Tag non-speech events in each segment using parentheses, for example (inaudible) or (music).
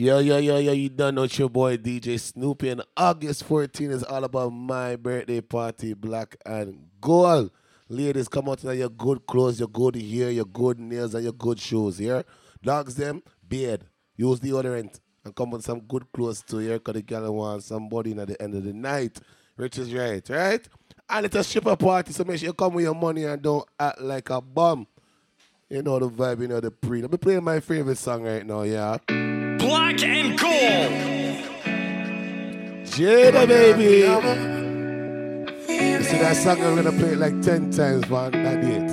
Yo, yo, yo, yo, you done know it's your boy DJ Snoopy, and August 14 is all about my birthday party, black and gold. Ladies, come out in your good clothes, your good hair, your good nails, and your good shoes here. Dogs, them, beard, use the deodorant, and come with some good clothes to here, because the girl want somebody at the end of the night. Rich is right, right? And it's a stripper party, so make sure you come with your money and don't act like a bum. You know the vibe, you know the pre. I'll be playing my favorite song right now, yeah. Black and gold. Jada, baby. You see that song, I'm gonna play it like 10 times, man. That beat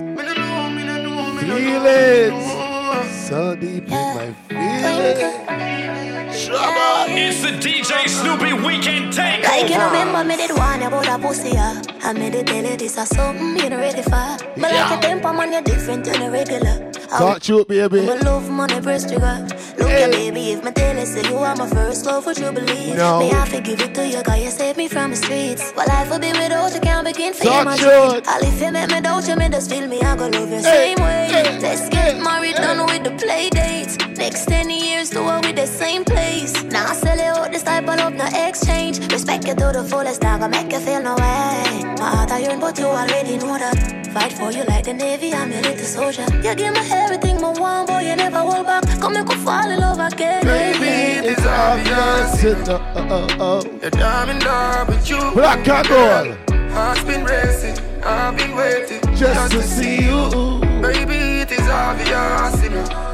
Feel it. Feelings. So deep in my feelings. Trouble. It's the DJ Snoopy Weekend Like you Takeover. remember me did one about a pussy, yeah. I made it tell you this is something you not ready for. But like Yeah. a temper man, you're different than a regular. I Talk to it, baby. my love money press trigger. Look Hey. at baby, if my you say you are my first love, would you believe? No. Me have to give it to you, cause you saved me from the streets. Well, life will be without you, can't begin for Talk you, my dream. I'll if you make me doubt you, me just feel me, I go love you Hey. same way. Hey. Let's get married, done with the play dates. Next 10 years, do it with the same place. Now I sell it out this type of love, no exchange. Respect you to the fullest, I gonna make you feel no way. My heart I yearn, but you already know that. Fight for you like the Navy, I'm your little soldier. You give me everything, my one boy, you never hold back. Come make me fall in love again. Baby, it's obvious. It, uh, uh. That I'm in love with you. Black and gold. Heart's been racing, I've been waiting Just to see you. Baby, it is obvious, you know,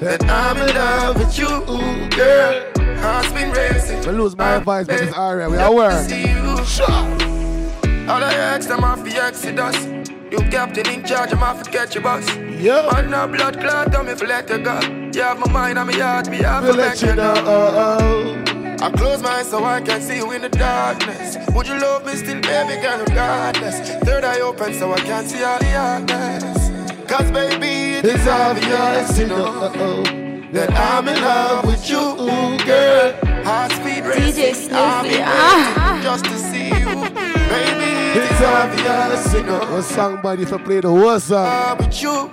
that I'm in love with you, girl. Heart's been racing. I lose my voice, but it's alright. We are Just to work. see you. Sure. All I ask them off the Exodus. You captain in charge, I'm off to catch your bus. Yeah. Man, no blood clot, tell me for let you go. You have my mind and my heart, me have to let you know. Oh, I close my eyes so I can see you in the darkness. Would you love me still, baby, girl, regardless? Third eye open so I can see all the darkness. Cause baby, It's obvious, you know. know, Uh, oh. that I'm in love with you, girl. Heart speed racing, I've been ah. waiting just to see you, baby. (laughs) It's obvious, obvious, you you know. know. What song, buddy, if I play the whole song? I'm with you,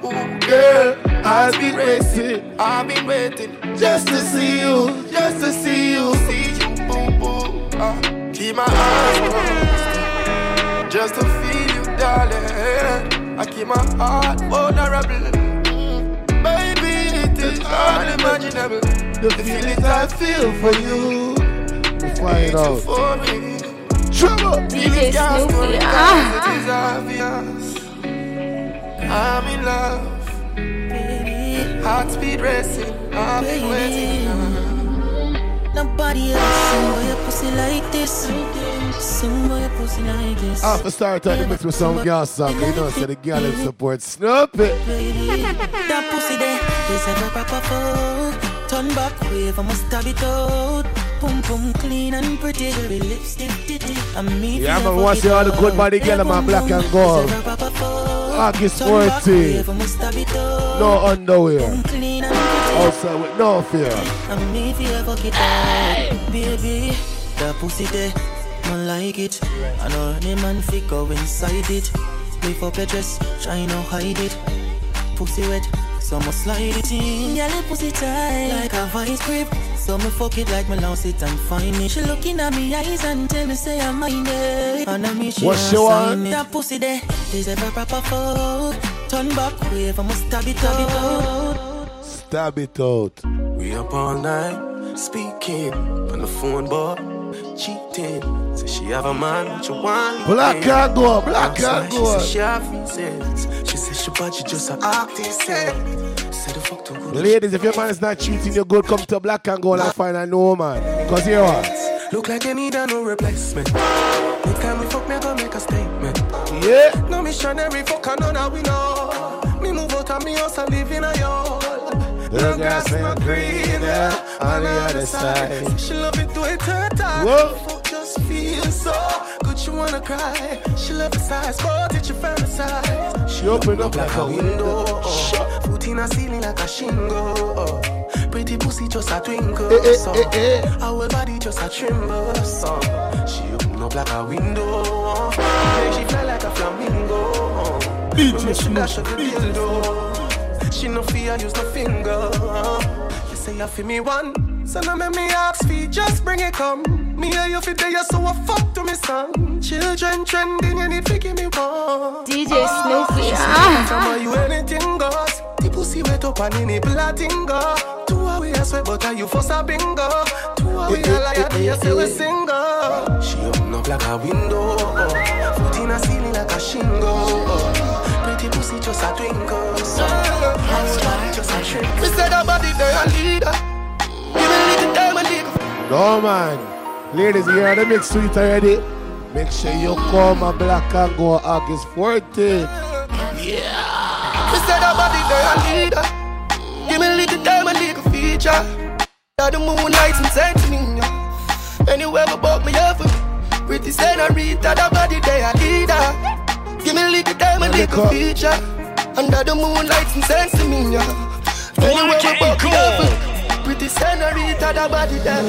girl. I've been racing I've been waiting just to see you, just to see you. see you, boo boo. Uh, keep my eyes closed, just to feel you, darling. I keep my heart vulnerable. Unimaginable. The feelings I feel for you. We find It's out. for me. Trouble. DJ Can't Snoopy, stop it, ah. It is obvious. I'm in love. Heart speed racing. I've been waiting. Nobody else sing boy a pussy like this. Ah, Sing boy a pussy like this. After start out the mix with some girl song, you know, so the girl in support Snoopy. Baby, (laughs) that pussy there, ever proper fuck. Turn back wave, I must stab it out. Pum pum clean and pretty, lipstick titty. And me Yeah, feel man, watch all the good body girl, man, black and gold. this ever proper fuck. August Turn 14. I must stab. No underwear. Pum clean and pretty. Outside with no fear. And me feel fuck it baby. That pussy there, man like it. I know any man fi go inside it. Lift up your dress, try no hide it. Pussy wet, so me slide it in. Girl, your pussy tight like a vice grip. So me fuck it like me lost it and find it. She looking at me eyes and tell me say I'm mine it. And I me she What want she want? sign it. That pussy there, is a proper fuck. Turn back wave, I must stab it out. Stab it out. We up all night, speaking on the phone, boy, cheating. Say she have a man, what you want? Black and gold, black Outside, and She say gold. she have reasons. She say she bad, she just a artist. Say the fuck too good. Ladies, if your man is not cheating, you good, come to Black and Gold and find a no man. Cause here what? Look like you need a no replacement. Next time we fuck, me go make a statement. Yeah. No missionary fuck, I know that we know. Me move out of me house and live in a yard. The grass ain't greener on the other side. She love it to it her time. Whoa. Fuck just feel so good, she wanna cry. She love the size, but it's your fantasize. She open up like a window. Foot in a ceiling like a shingle. Pretty pussy just a twinkle. Eh, eh, so. eh, eh. Our body just a tremble. So. She open up like a window. She fly like a flamingo. When she dash the dildo. She no fear, use no finger. You say you feel me one. So now make me ask feet, just bring it come. Me and you fit there, so I fuck to me song. Children trending, you need to give me one. DJ Snoopy, ah. From you anything goes. The pussy wet up and in it platingo. Two away I sweat, but are you for a bingo? Two away I lie, I you say we single. She open up like a window. Foot in a ceiling like a shingle. Pretty pussy just a twinkle. So, just a trick. Me said her body there a leader. No man. Ladies, you hear the mix sweet already? Make sure you come a black and go August 14th. Yeah. Me said her body there a leader. Give me a little time, a little feature. Now the moonlight inside me. Anywhere but me up. Pretty senorita, that body there a leader. Give me a little time, a little feature. Under the moonlight inside me. yeah. Anywhere but me up. Pretty senorita, that body there.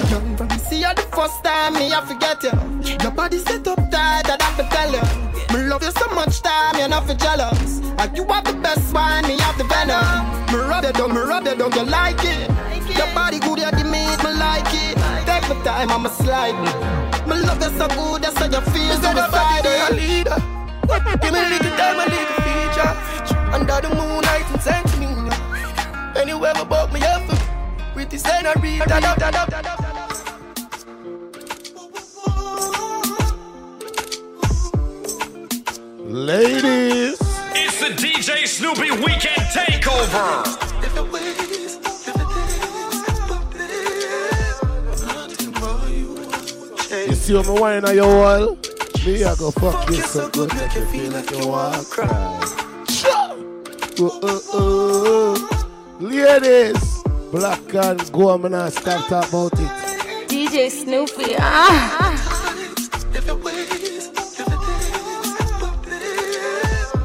See you the first time, me I forget you. Your body set up tight, I have to tell you. Me love you so much time, you're not for jealous. Like you have the best wine, me have the venom. Me rub you down, me rub you down, you like it. Your body good, you're the meat, me like it. Take my time, I'ma slide. Me love you so good, that's how you feel. So beside it. leader. Give me a little time, a little feature. Under the moonlight and send me. Anywhere about me, up pretty senorita. Ladies, it's the DJ Snoopy Weekend Takeover. You see what me wine on your wall? Me, I go fuck you so good, make you feel like you want to cry. Uh, uh, uh. Ladies, Black and go, I'm gonna stop talk about it. DJ Snoopy, ah.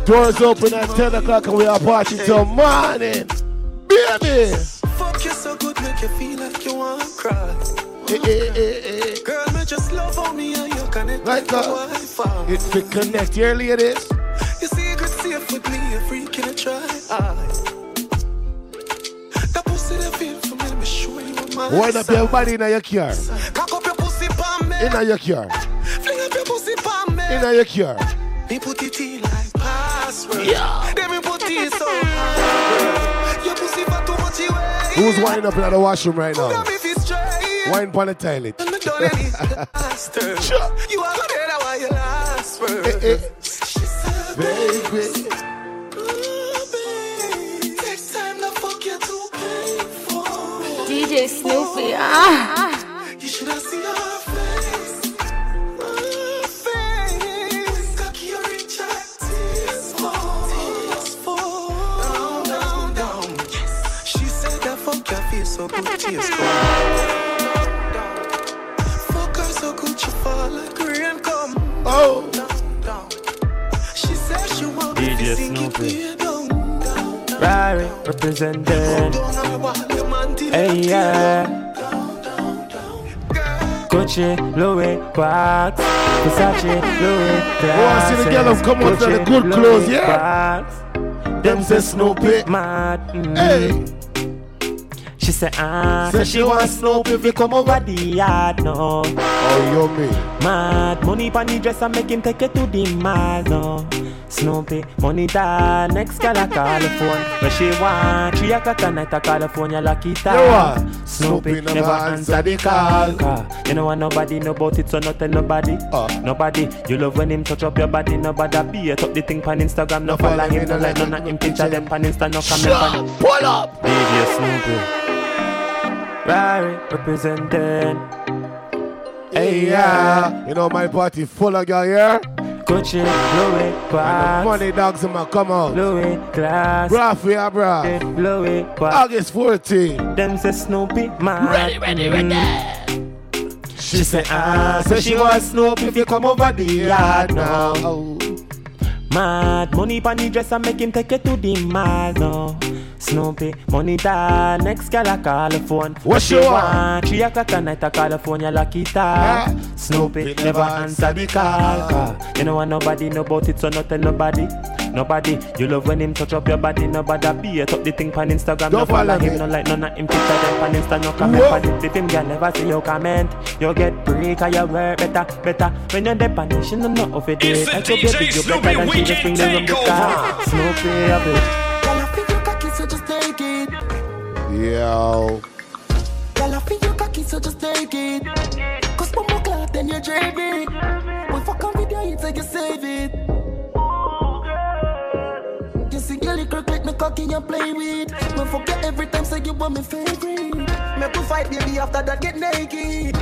Doors open at 10 o'clock and we are partying till morning. Baby! Fuck you so good, make you feel like you want to cry. Hey, hey, hey, hey. Girl, me just love on me and you connect like that. It's the connect here, ladies. You see, good safe with me, a freak in a try. Wind up your body in your car. Cock up your pussy palm me. In your car. Fling up your pussy palm me. In your car. Me put it in like password. Yeah. Then me put it so hard. Your pussy for too much away. Who's winding up in the washroom right now? Wine on the toilet. You are good at why you last word. Hey, hey. Baby. DJ Snoopy. Ah. You should have seen her face. Her face. Cocky or rich tears fall. Tears fall. Down, down, down. Yes. She said that fuck your face so good. Tears Representing. Hey yeah. Gucci, Louis, Crocs, Versace, Louis, Crocs. Oh, I see the girl come out with the good clothes, yeah. Crocs. Them say Snoopy mad. Mm. Hey. She said, ah, say she want Snoopy if you come over the yard, no. Oh, yummy. Mad, money pan the dress and make him take it to the mall, no. Snoopy, money dad, next girl I call the phone. When she want, three o'clock at night I call the phone, you lucky time. Snoopy, Snoopy never answer the call. Car. You know want nobody know about it, so not tell nobody. Uh. Nobody, you love when him touch up your body, nobody beat up the thing pan Instagram, no follow him, no like none of him picture them pan Insta, no comment pan it. Pull up! DJ Snoopy. Rari representing. Hey, yeah. You know my party full of girl here. Gucci, Louis. Money dogs in my come out. Louis, glass. Bra for ya, bra. Louis, Crocs. August 14. Them say Snoopy, man. Ready, ready, ready. She, she say, ah, so she want Snoopy if you come over the yard now. Oh. Mad money pan the dress and make him take it to the mall now. Snoopy, money time. Next girl I call the phone. What she you want? Three o'clock at night I call the phone. You lucky Huh? Eh. time. Snoopy never answer the call. car. Ah, you know want nobody know about it, so not tell nobody. Nobody, you love when him touch up your body. Nobody beat up the thing on Instagram. Don't no follow follow him, me. no like none of him picture them on Insta. No comment Whoa. on it. If him girl never see you comment, you get break or you work better, better. When you're there, on it, she don't know if it It's is. the I told you, DJ big you Snoopy better than she just Weekend bring them the car. Snoopy, a bitch. Girl, I feel your cocky, so just take it. Yo. Girl, I feel your cocky, so just take it. Cause one more clock, then you drape it. We fuck on video, you take it, save it. You see, girl, you crook me cocky, you play with. Me forget every time, say you want me favorite. Me to fight, baby, after that, get naked.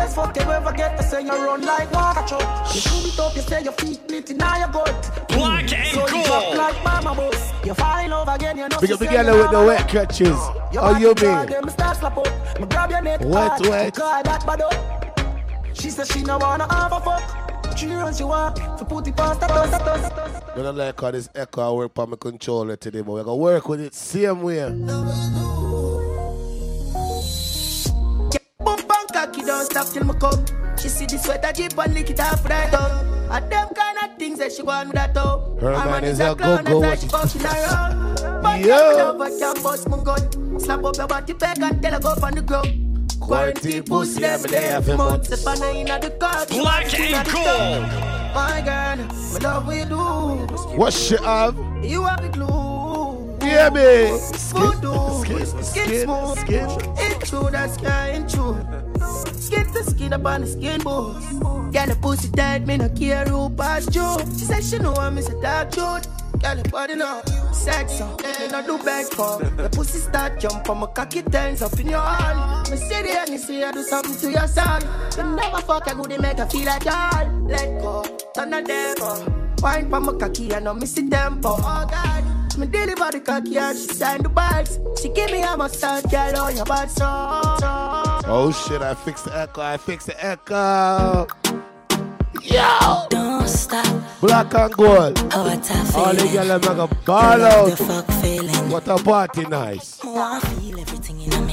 Best fuck you ever get to say you run like water truck. You shoot it up, you say your feet split in your gut. Black and so you drop gold. like mama bus. You fall in love again, you know. Big she up the say girl with the wet catches. your How body you call mean? them, me start slap up. Me grab your neck Wet, hard, wet. call that bad up. She said she no wanna have a fuck. She runs she want to put it past that us, that us. I don't like how this echo I work on my controller today, but we're gonna work with it same way. Cocky don't stop till me come. She see the sweater jeep and lick it off right up. And them kind of things that she want with that toe. Her Her man is a a clown, go-go. that's why she fucking around. But Yo. yeah. never can bust my gun. Slap up your body back and tell her go on the ground. Quarantine pussy, I'm there for months. Step on her the car. Black and gold. My girl, me love what do. What she have? You have the glue. Yeah, me. Voodoo. Skin, Skin, skin, smooth. skin. Into the sky, into. Skin to skin up on the skin bones. Girl, the pussy tight, me no care who pass you. She said she know I'm a dark dude. Girl, the body now, sex up, me no do back for. The pussy start jump on my cocky turns up in your hand. Me see the and you see I do something to your son. You never fuck a good, make her feel like all. Let go, turn the devil. Wine for my cocky, I know me see tempo. Oh God. Me deliver the cocky and she signed the bags. She give me a massage, girl, on your bad so. Oh shit, I fixed the echo, I fixed the echo. Yo! Don't stop. Black and gold. Oh, what a All the feeling. girls make a I ball out. What a party nice. Oh, I feel everything in me,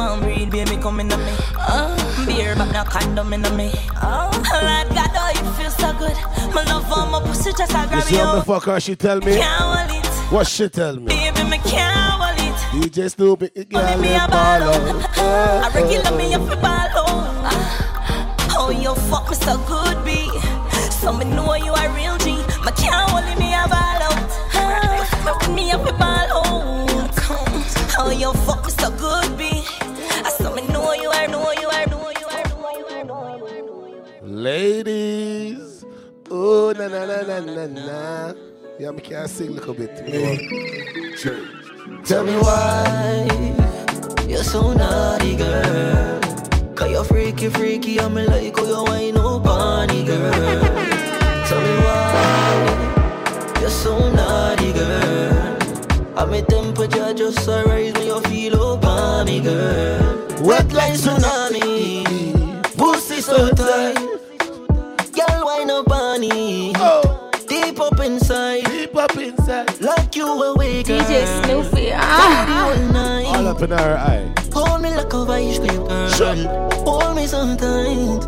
Breed me baby come in me. Oh, beer but no condom in me. Oh, Lord God, oh it feels so good. My love for my pussy just a You grab see you. how me fuck she tell me? Can't hold it, What she tell me? baby me can't hold it. DJ Snoopy, it girl me a ball ball out. out. I regular me up a ball. Oh, you fuck me so good, B. So me know you a real G. My can't only me a ball out. Ah, me up a ball out. Oh, you fuck Ladies. Oh, na na na na na na. Yeah, me can sing a little bit. Tell me why. You're so naughty, girl? Cause you're freaky, freaky, I'm like, oh, you up on it, girl. Tell me why you're so naughty, girl. I'm a temperature just a rise when you feel up on me, girl. Wet like tsunami, pussy so tight. Girl, wine up on it, Oh, deep up inside, deep up inside. like you awake, girl. DJ Snoopy. All Ah. All up in her eye. Hold me like a vice grip, girl. Hold me so tight.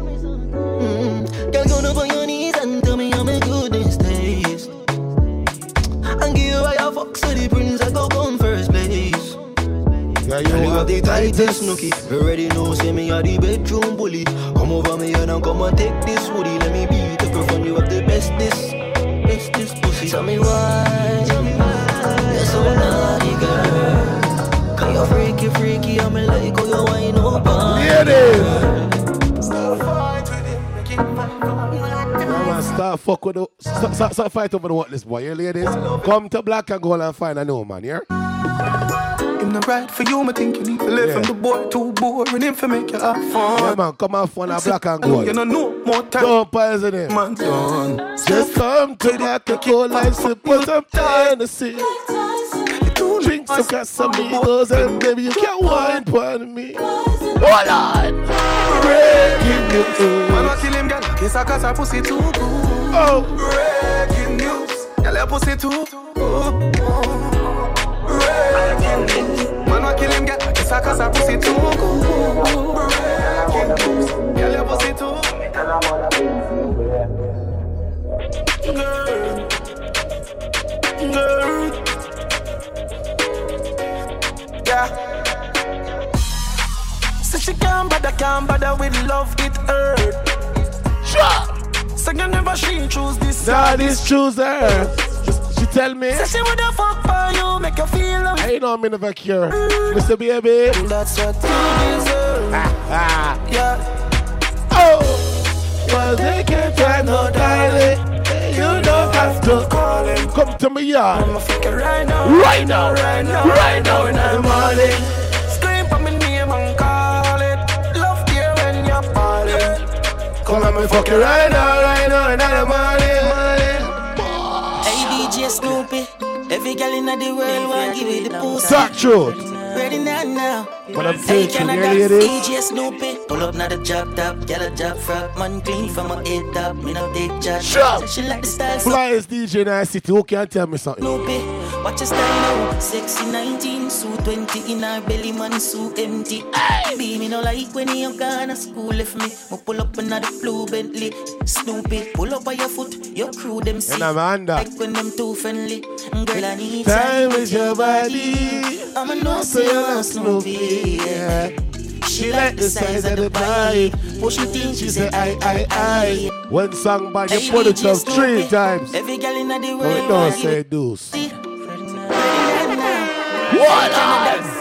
Mm. Girl, go down on your knees and tell me how my goodness taste. And give you all your fucks to the prince, I go on first place. Yeah, You you have have the tightest nookie. You already know, say me are the bedroom bully. Come over me and come and take this woody. Let me beat up your phone. You have the bestest, bestest pussy. Tell me why, you're so naughty, girl. Cause you're freaky, freaky. I'm like, oh, you wine up on me. Ladies. Yeah, man, start fuck with the start, start, start fight over the what this boy, yeah, ladies. Come to black and gold and find a new man, yeah? Him not right for you, me think you need to live Yeah. from the boy too boring him for make you have Yeah, fun. man, come and find a black and gold. you know more time. Don't poison him. Man, done. Just come to and gold and sip with some Tennessee. Drink some Casamigos and baby, you can wine upon me. Hold on. Breaking Man, I news. kill him, girl. Kiss her cause her pussy too good. Oh, Breaking news. Girl, your pussy too. Ooh, ooh. Red. Kill him get like a cause her pussy too. Red. Girl, your pussy too. Girl. Girl. Yeah. So she can't bother, can't bother with love, it hurt. Sure. So you never she choose this. Nah, this choose her. She tell me. Say she woulda fuck for you, make you feel like. I know me never care. Mr. Baby. That's what you deserve. Ah. Yeah. Oh. Well, they can't find no darling. You don't have to call him. Come to me yard. I'ma fuck it right now. Right now. Right now. Right now in the morning. Scream for me name and call it. Love you when you're falling. Call me fuck it right now, right now in the morning. Hey DJ Snoopy, every girl in the world want give you the pussy. Talk truth. Ready now now. But I'm Hey teaching Canada, you ladies. DJ Snoopy, pull up now the job top, get a job frog, man clean from a head top, me no take chat. Shut up. She like the style Flyers DJ city. Who can tell me something? Snoopy, watch your style now. Sexy 19, suit 20 in her belly, man suit empty. Be me no like when you gone to school left me. Me pull up another blue Bentley. Snoopy, pull up by your foot, your crew them see. And Amanda. Like when them too friendly. Girl, I need Time with your body. I'ma know say you want Snoopy. Yeah. She like the size of the pie. Push she in, she say I, I, I. One song by you Hey, put it up three times. Every girl in the world we don't say deuce. What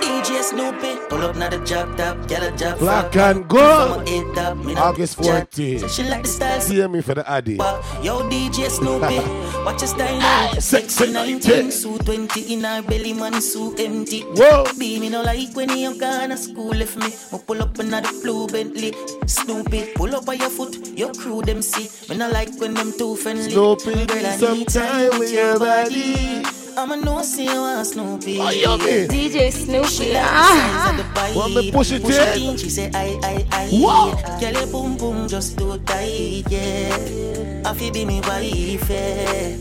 DJ Snoopy, pull up now the job top, get a job Black and gold. From a head me August chat. 14. She like the style. See me for the Addy. Yo, DJ Snoopy, (laughs) watch your style now. Sexy 19, suit 20 in her belly, man, suit empty. Whoa. Be me no like when you gone to school left me. Me pull up another blue Bentley. Snoopy, pull up by your foot, your crew them see. Me no like when them too friendly. Snoopy, Girl, I some time with your body. I'ma know see you want Snoopy. Oh, you mean? DJ Snoopy. like the Ah. size of the pie. Want me push it push in? she say I, I, I. Whoa. Girl, your boom boom just too tight, yeah. I feel be me wife, yeah.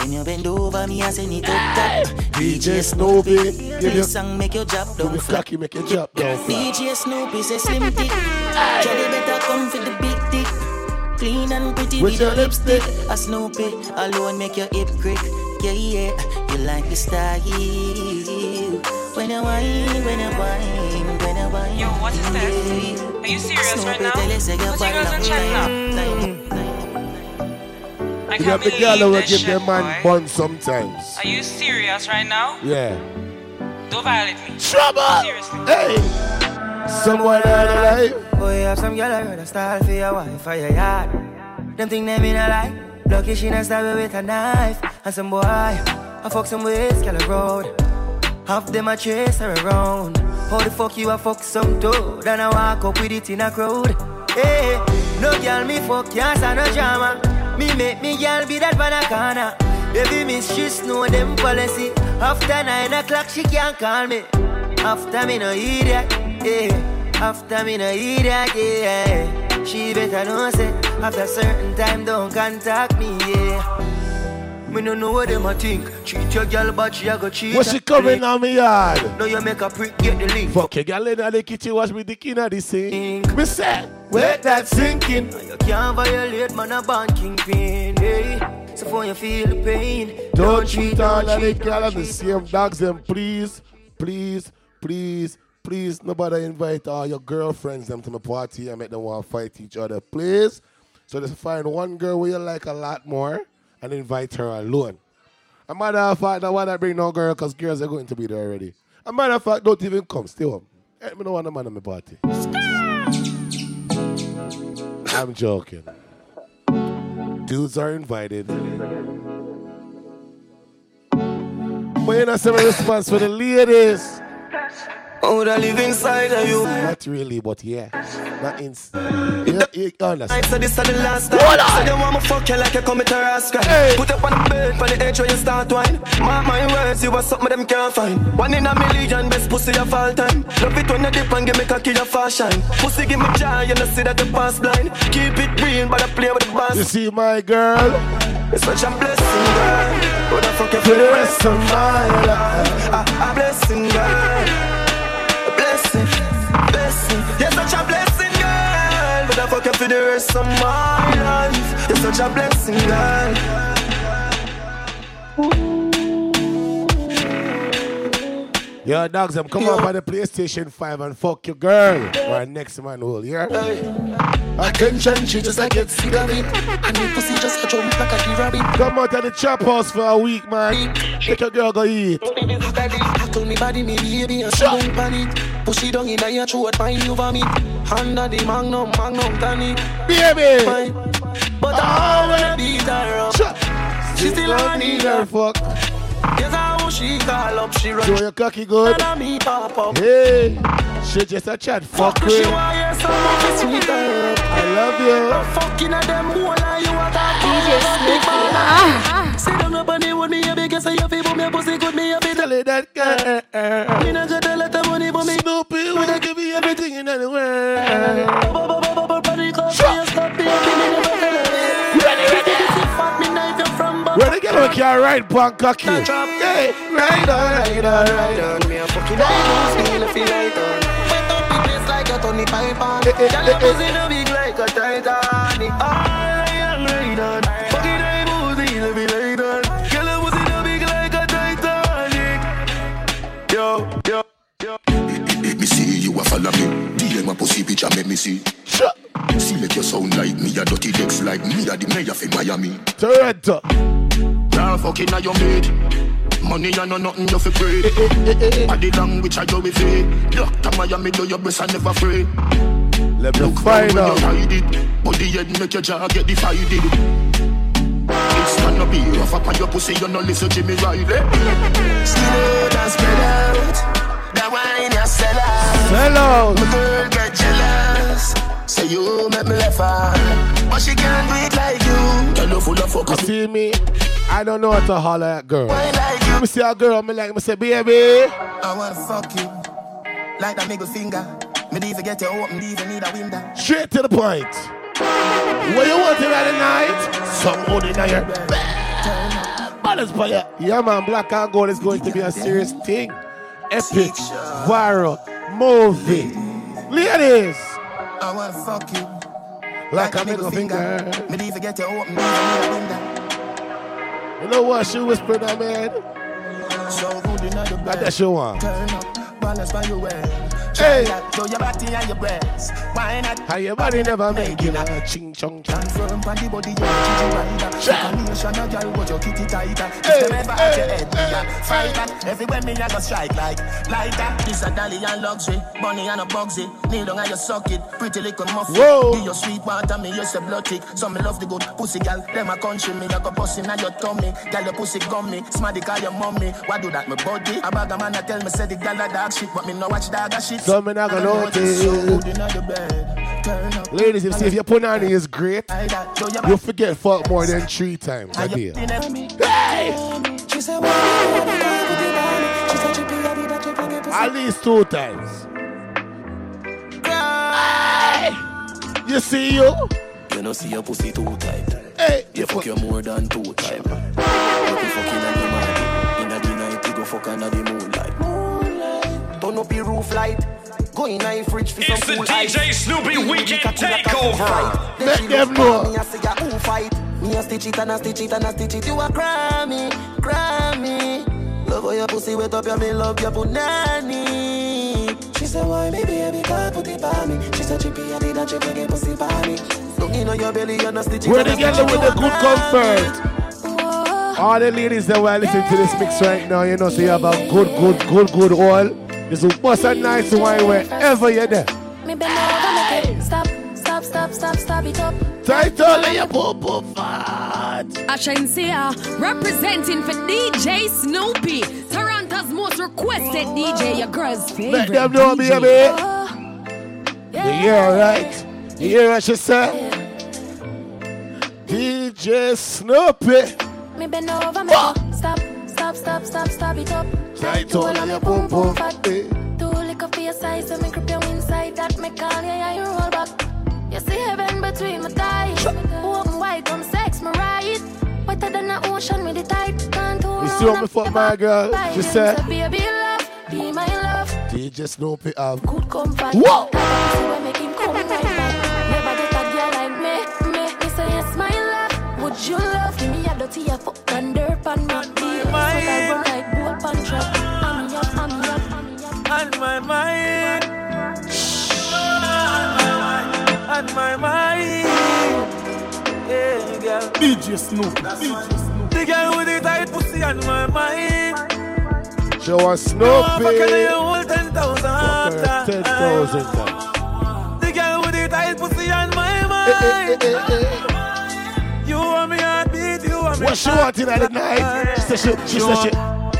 When you bend over me, I send it up top. DJ Snoopy, give you This song make your job give down me cocky, make it drop down. DJ Snoopy say slim dick. Girl, you better come for the big dick. Clean and pretty With with, your your lipstick. A Snoopy alone make your hip crick. Yeah, yeah. You like the style. When I whine, when you whine, when I whine. Yo, what is that? Yeah. Are you serious Snoopy right now? tell you say you're Put your girls bad in check now. long time. I You can't have the girl who will give shit, their man boy. bun sometimes. Are you serious right now? Yeah. Don't violate me. Trouble! Seriously. Hey! Someone out alive. Boy, you have some girl I got a style for your wife for your yard. Them think they mean a lie. Lucky she not stab with a knife. And some boy, I fuck some ways, girl road. Half them I chase her around. How the fuck you a fuck some toad? And I walk up with it in a crowd. Hey, no girl me fuck, can't stand no drama. Me make me girl be that banana. Baby miss, she know them policy. After nine o'clock, she can't call me. After me no idiot, yeah. After me no idiot, yeah. She better know say after certain time don't contact me, yeah. Me no know what them a think. Treat your girl, but she a go cheat. What's she coming on me yard? Now you make a prick, get the link. Fuck your girl in the kitchen, watch me dick in the sink. Me say, wait that sinking. You can't violate man a band kingpin, hey. So for you feel the pain, Don't treat all of the girl don't the same dogs them, please, please, please, please. Nobody invite all your girlfriends them to my party and make them want to fight each other, please. So just find one girl where you like a lot more and invite her alone. A matter of fact, I want to bring no girl because girls are going to be there already. A matter of fact, don't even come, stay home. Let me know a man at my party. I'm joking. Dudes are invited. But you know, some response for the ladies. Oh, I live inside of you. Not really, but yeah. Not in. You, you understand? So this is the last time. Hold on. So they want me fuck you like you commit a rascal. Hey. Put up on the bed, on the edge where you start wine. Mark my words, you are something them can't find. One in a million, best pussy of all time. Love it when you dip and give me cocky your fast shine. Pussy give me joy, you know see that the pass blind. Keep it real, but I play with the boss. You see my girl? It's such a blessing, girl. But I fuck you for the rest of my life. A, a blessing, girl. Blessing. You're such a blessing, girl. But I fuck you for the rest of my life. You're such a blessing, girl. Yo, dogs, um, I'm coming up on the PlayStation 5 and fuck your girl. Or next man will, yeah? Attention, she just like get sick of it. And the pussy just a jump like a rabbit. Come out of the chop house for a week, man. Take your girl go eat. Tackle me body, me baby, and so don't panic. Push it down in your throat, find you vomit. Under the magnum, magnum tonic. Baby! But I ah, wanna beat her up. She still I need her. fuck. Yes, I want she call up, she run. Show your cocky good. And me pop up. Hey, she just a chat. Fuck Fuck with. she want hear some of the sweet her up. I love you. I'm fucking at them whole like you are that DJ Snoopy. Sit down up and with me, a big ass, you feel me, pussy good, me a bit. Tell it that girl. Me not got a lot of money for me. Snoopy, wanna give you everything in the world. Where the girl can ride punk cocky? Hey, ride on, ride on, ride on. Me a fucking diamonds, me left it right on. Wet up the place like a Tony Pipe eh, eh, Girl, eh, your pussy no big like a Titanic. I am right on. Fucking diamonds, me left it right on. Girl, your pussy no big like a Titanic. Yo, yo, yo. Me see you a follow me. DM my pussy picture make me see. Shut. See make you sound like me a dirty legs like me a the mayor for Miami. Toronto. Now fucking on your mate. Money and no nothing you fi pray. Body language I you be fake. Doctor Miami do your best and never afraid. Let me Look find when out. you hide it. Body head make your jaw get divided. It's gonna be rough up on your pussy, you no listen Jimmy Riley. (laughs) Slow down, spread out. That wine you sell out. Sell out. My girl get jealous. Say you make me laugh out. But she can't do it like you. Girl, you full of fuck You see me? I don't know how to holler at girl. Like you. Me see a girl, me like me say, baby. I wanna fuck you. Like that middle finger. Me even get you open, even need a window. Straight to the point. What you want it at night? Some hood in here. Balance for you. Yeah, man, Black and Gold is going to be a serious thing. Epic, viral, movie. Ladies, I wanna fuck you. like a middle finger. Me even get you open, need a window. You know what she whispered, that man? So good in the that she want. Turn up, balance by your way. Hey. Show your body and your breasts. Why not? How your body never make you a ching chong chong. Confirm body, you're a Gigi rider. Combination of girl, what your kitty tighter. If them ever at your head, me a fighter. Everywhere me a go strike like lighter. This a dolly and luxury, bunny and a bugsy. Kneel down and you suck it, pretty little muffin. Whoa. Give your sweet water, me you say blood tick. Some me love the good pussy, girl. Them a country, me a go bustin' on your tummy. Girl, your pussy gummy, smarty call your mommy. Why do that, me body? A bag of man a tell me say the girl a dog shit, but me no watch dog shit. So me not gonna I know it's so notice. good inna your bed. Turn. Ladies, if you see if your punani is great, Like that, show your you forget fuck more than three times a day. Hey! She said, "Why you wanna go with the body?" She said, "Chippy, I did that, chippy, get pussy." At least two times. Hey! You see you? You know, see your pussy two times. Hey! You fuck you more than two times. You can fuck in the morning, in the night, you go fuck under the moonlight. Moonlight. Turn up your roof light. Go in a fridge for some It's the DJ ice. Snoopy Feel Weekend cocky like a Takeover. Let them know. for Me, I say, yeah, who fight? Me a stitch it and a stitch it and a stitch it. You a Grammy, Grammy. Love how your pussy wet up, yeah, me love your punani. She said, why me baby can't put it by me? She said, chippy, I did that, chippy, get pussy by me. Look in on your belly and a stitch it Where and a they get stitch with the good comfort? All the ladies that were listening to this mix right now, you know, so you have a good, good, good, good oil. This will bust a nice wine wherever you're there. Me bend over, make it stop, stop, stop, stop, stop it up. Tight all of your pop pop fat. Ashensia, representing for DJ Snoopy, Toronto's most requested DJ, your girl's favorite. Let them know, DJ. baby. Oh, You hear right? You hear what she said? DJ Snoopy. Me bend over, make it stop, stop, stop, stop, stop it up. Tight all of your pum pum fat. Too liquor for your size, so me grip you inside that me call you, yeah, you roll back. You see heaven between my thighs. Open wide, come sex me right. Wetter than the ocean What a see what me fuck my girl. She said, love, be my love. DJ Snoopy have Good comfort. Whoa! DJ Snoop. The girl with the tight pussy on my mind. She was No, fuck her, Snoopy. Oh, you hold 10,000 after. 10,000. The girl with the tight pussy on my mind. Eh, eh, eh, you want me heartbeat, you want me What she want in the night? She said she, she said she.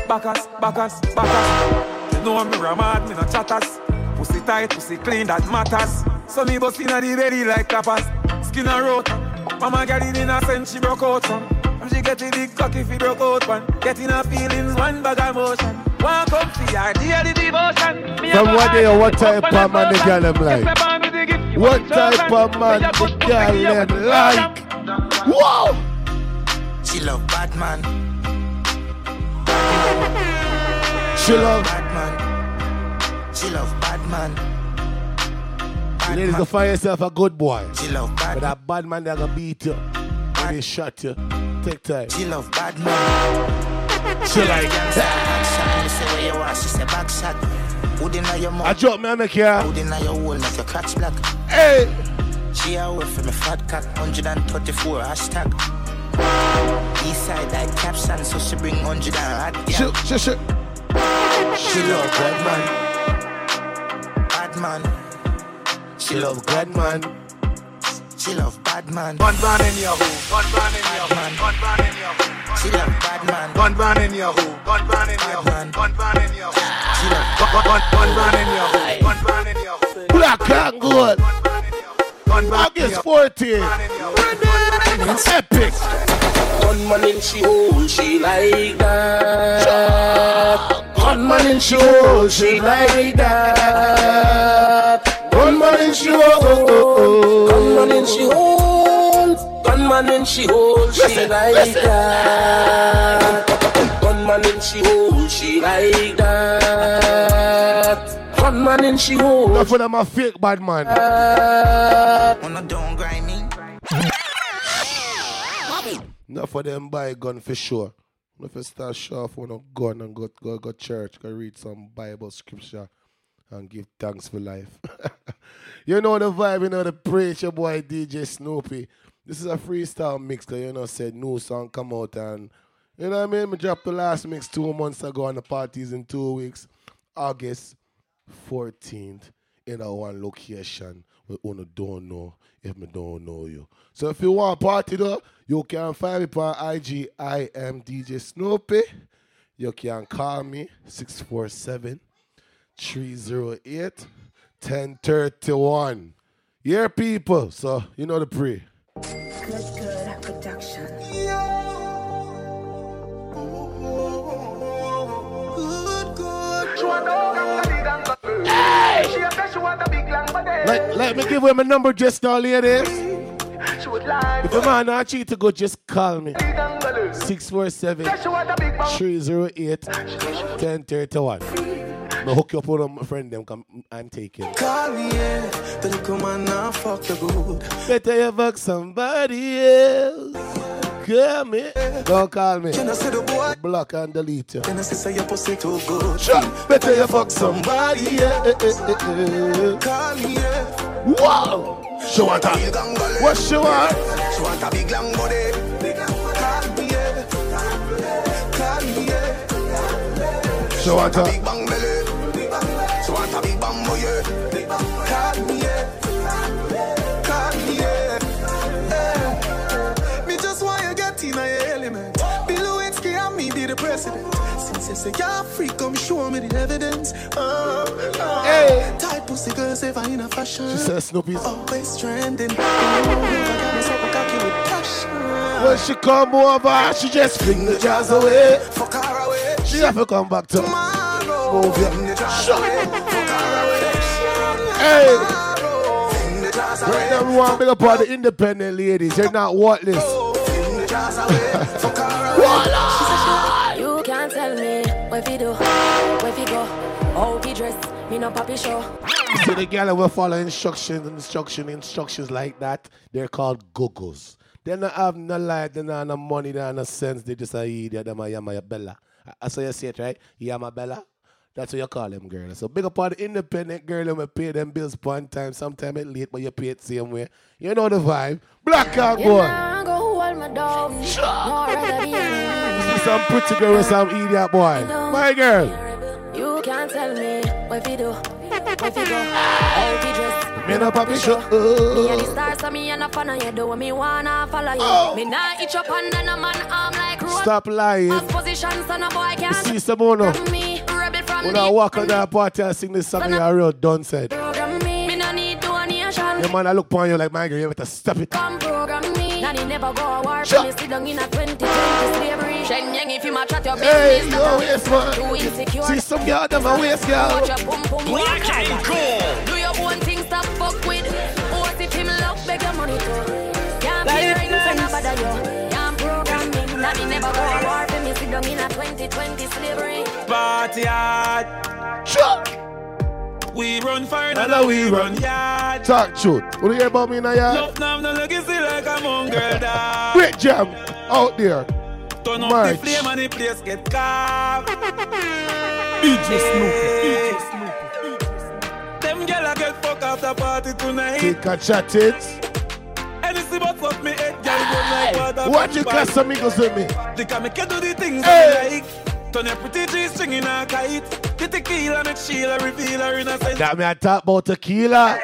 Bacchus, Bacchus, Bacchus. You know me ramad, me no chatters. Pussy tight, pussy clean, that matters. So me bust inna the belly like clappers. Skin a rot. Mama get it in a sense, she broke out from. And she get it big cock if he broke out one. Getting her feelings, one bag of motion. Walk up to your dear the devotion. Me From what day or what type of man the the girl them like? Yes, I'm on the gift, you What type of man the girl pussy, you them put like? Whoa! She love bad man. She love. bad man. She love bad man. Bad Ladies, man. find yourself a good boy. She love bad But that bad man, they're gonna beat you. When they shot you. Take time. She love bad man. She like Back shot. Me say where you are. She say back. Hood inna your I drop me, I make you. Hood inna your hole. Make your crotch black. Hey! She a wait for me fat cock. 134 hashtag. East side like caption. So she bring 100 and hot. She, Yeah. she, she. She love bad man. Bad man. She love good man. She love bad man. Gun man in your hole. Gun man in your hole. Gun man in your hole. She love bad man. Gun man in your hole. Gun man in your hole. Gun man in your hole. She love gun gun gun man in your hole. Gun man in your hole. Black and gold. August 14. It's epic. One man in she hole, she like that. One man in she hole, she like that. One man in she hole, man in she hole, man in she hole, she listen, like listen. that. man in she hole, she like that. One man in she hole. Not for them a fake bad man. Uh, Enough of them buy gun for sure. If you start sharp on a gun and go, go, go church, go read some Bible scripture and give thanks for life. (laughs) you know the vibe, you know the preach, your boy DJ Snoopy. This is a freestyle mix, cause you know said new song come out and you know what I mean? Me dropped the last mix two months ago and the party's in two weeks. August 14th in a one location we only don't know if me don't know you. So if you want party though, you can find me on IG I am DJ Snoopy. You can call me 647 308 1031. Yeah, people. So you know the pre. Let, let me give away my number just now, ladies. If a man not cheat to go, just call me. 647 308 1031. Me hook you up with my friend them, come, I'm taking. Call me, yeah. Then come on now, fuck the good. Better you fuck somebody else. Call me. Don't call me. Can I say the boy? Block and delete you. Can I say say your pussy too good? Sure. Better you fuck somebody else. Call me, yeah. Wow. She want a, what she want? She want a big long body. Call me, yeah. Call me, yeah. She want a, Big bang president. Since you say you're free, come show me the evidence. Uh, uh. Hey. Tight pussy girls ever in a fashion. She says Snoopy's. Always trending. Ooh, I got me so cocky with passion. When she come over, she just fling the jazz away. Fuck her away. She have to come back to Tomorrow. move Fling the you. jazz Shut away. up. Fuck her away. Hey. Tomorrow. Fling the. Right now, we want to big up all the independent ladies. You're not worthless. Where fi do, where fi go, how fi dress. Me no papi show. So the girl will follow instructions, instruction, instructions like that, they're called go-go's. They don't have no life, they don't have no money, they don't have no sense. They just a idiot, them a yama bella. That's how you say it, right? Yama bella. That's what you call them, girl. So big up on the independent girl who pay them bills one time, sometime it late, but you pay it same way. You know the vibe. Black out You boy. Nah go hold me down. No rather be alone. See some pretty girl with some idiot boy. My girl. You can't tell me where fi do, where fi go, how fi dress. Me no papi show. Me a the star, so me a no fan of you. Do what me wanna follow you. Oh. Me nah itch up under no man arm like road. Stop lying. Position, so no boy can't see some more now. me. When I walk on that party and sing this song, you're real done said. Man, I look upon you like, my girl, you better stop it. Come program me. Nanny never go a war. Sure. Me sit down in a 2020 slavery. Sheng yang if you match at your Hey, business. yo, yes, man. Too insecure. See some girl, them a waist, girl. Watch your pum pum. Black and gold. Do your own thing, stop fuck with. What if him love beg your money too? Can't Like pay rent and this. bother you. Can't program me. Nanny never go a war. Me sit down in a 2020 slavery. Party hard. Sure. We run fire, I and we run yard. Talk truth. What do you hear about me in a yard? Love now, no legacy like a mongrel (laughs) dog. Great jam out there. Turn up March. the flame and the place get carved. (laughs) DJ Them gyal a get fuck after party tonight. Take a chat it. Anything but fuck me gyal go like. Watch you from cast amigos with me. They can make you do the things Hey. you like. Turn your pretty G string in a kite. The tequila make Sheila reveal her innocence. That me I talk about tequila.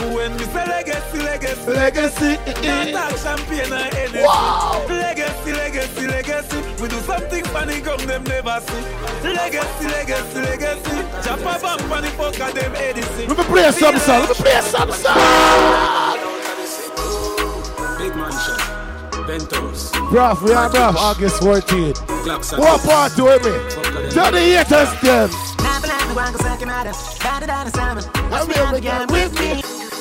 When we say legacy, legacy, Legacy. Eh, eh. Can't talk champagne or anything. Wow. Legacy, legacy, legacy. We do something funny, come them never see. Legacy, legacy, legacy. Jump a bump on the fuck of them Edison. Let me play some song. Let me play some song. Big mansion, Bentos, Bruv, we are bruv. August 14th. Glocks What party with me? Tell the haters them.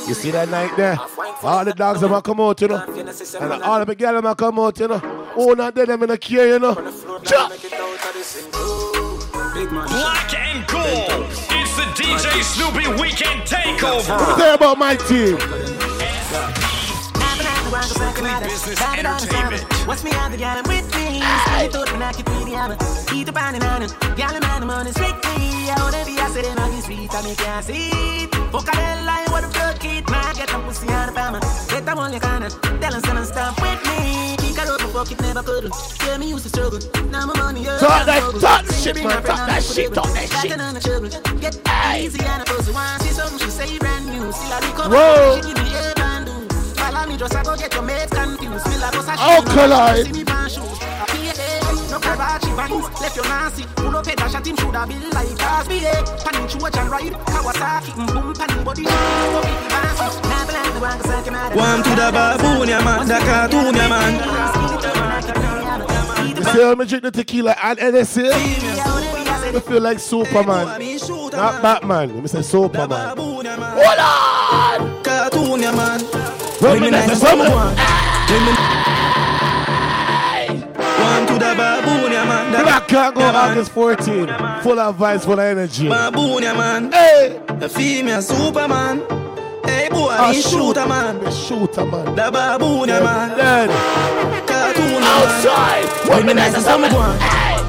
You see that night there? All the dogs them a come out, you know. And all the girls them a come out, you know. Oh, not dead them in the care, you know. Black and gold. It's the DJ Snoopy Weekend Takeover. tell you about my team. Business Entertainment. What's me out the with me? Split out when I keep the hammer. Eat the pan and on it. Gal and man, man, strictly. I wanna be a city, man, the street, I make you see it. Fuck a hell, I what the fuck it, man. Get some pussy on the farmer. Get them on your corner. Tell them, son, stop with me. Kick her up, fuck it, never could. Yeah, me used to struggle. Now my money, yeah. Talk that- talk shit, man. Talk that shit, talk that shit. Get easy and a pussy. One see something, she say brand new. Still I recover. Whoa. Follow me, just I go get your mates confused. Still I go say Alkaline. See me pan shoes. I feel. No Karachi vines. Left your nasty. Pull up head and shot him shoulda been like Cosby. Pan him through and ride. Kawasaki. Boom pan him body. Go beat the bounce. Now the land the one go suck him out. One to the baboon, yeah man, the cartoon, yeah man. You see how me drink the tequila and NSA? I feel like Superman. Not Batman. Let me say Superman. Hold on! Cartoon, yeah man. Women Women that's nice a as woman. someone. Women. One to the baboon, yeah man. the- Black can't go. August 14. Full of vibes, full of energy. Baboon, yeah man. Hey! The female Superman. Hey boy, Ah, he shooter man. The shooter man. The baboon, yeah man. Dead. Cartoon, Outside. Women as someone.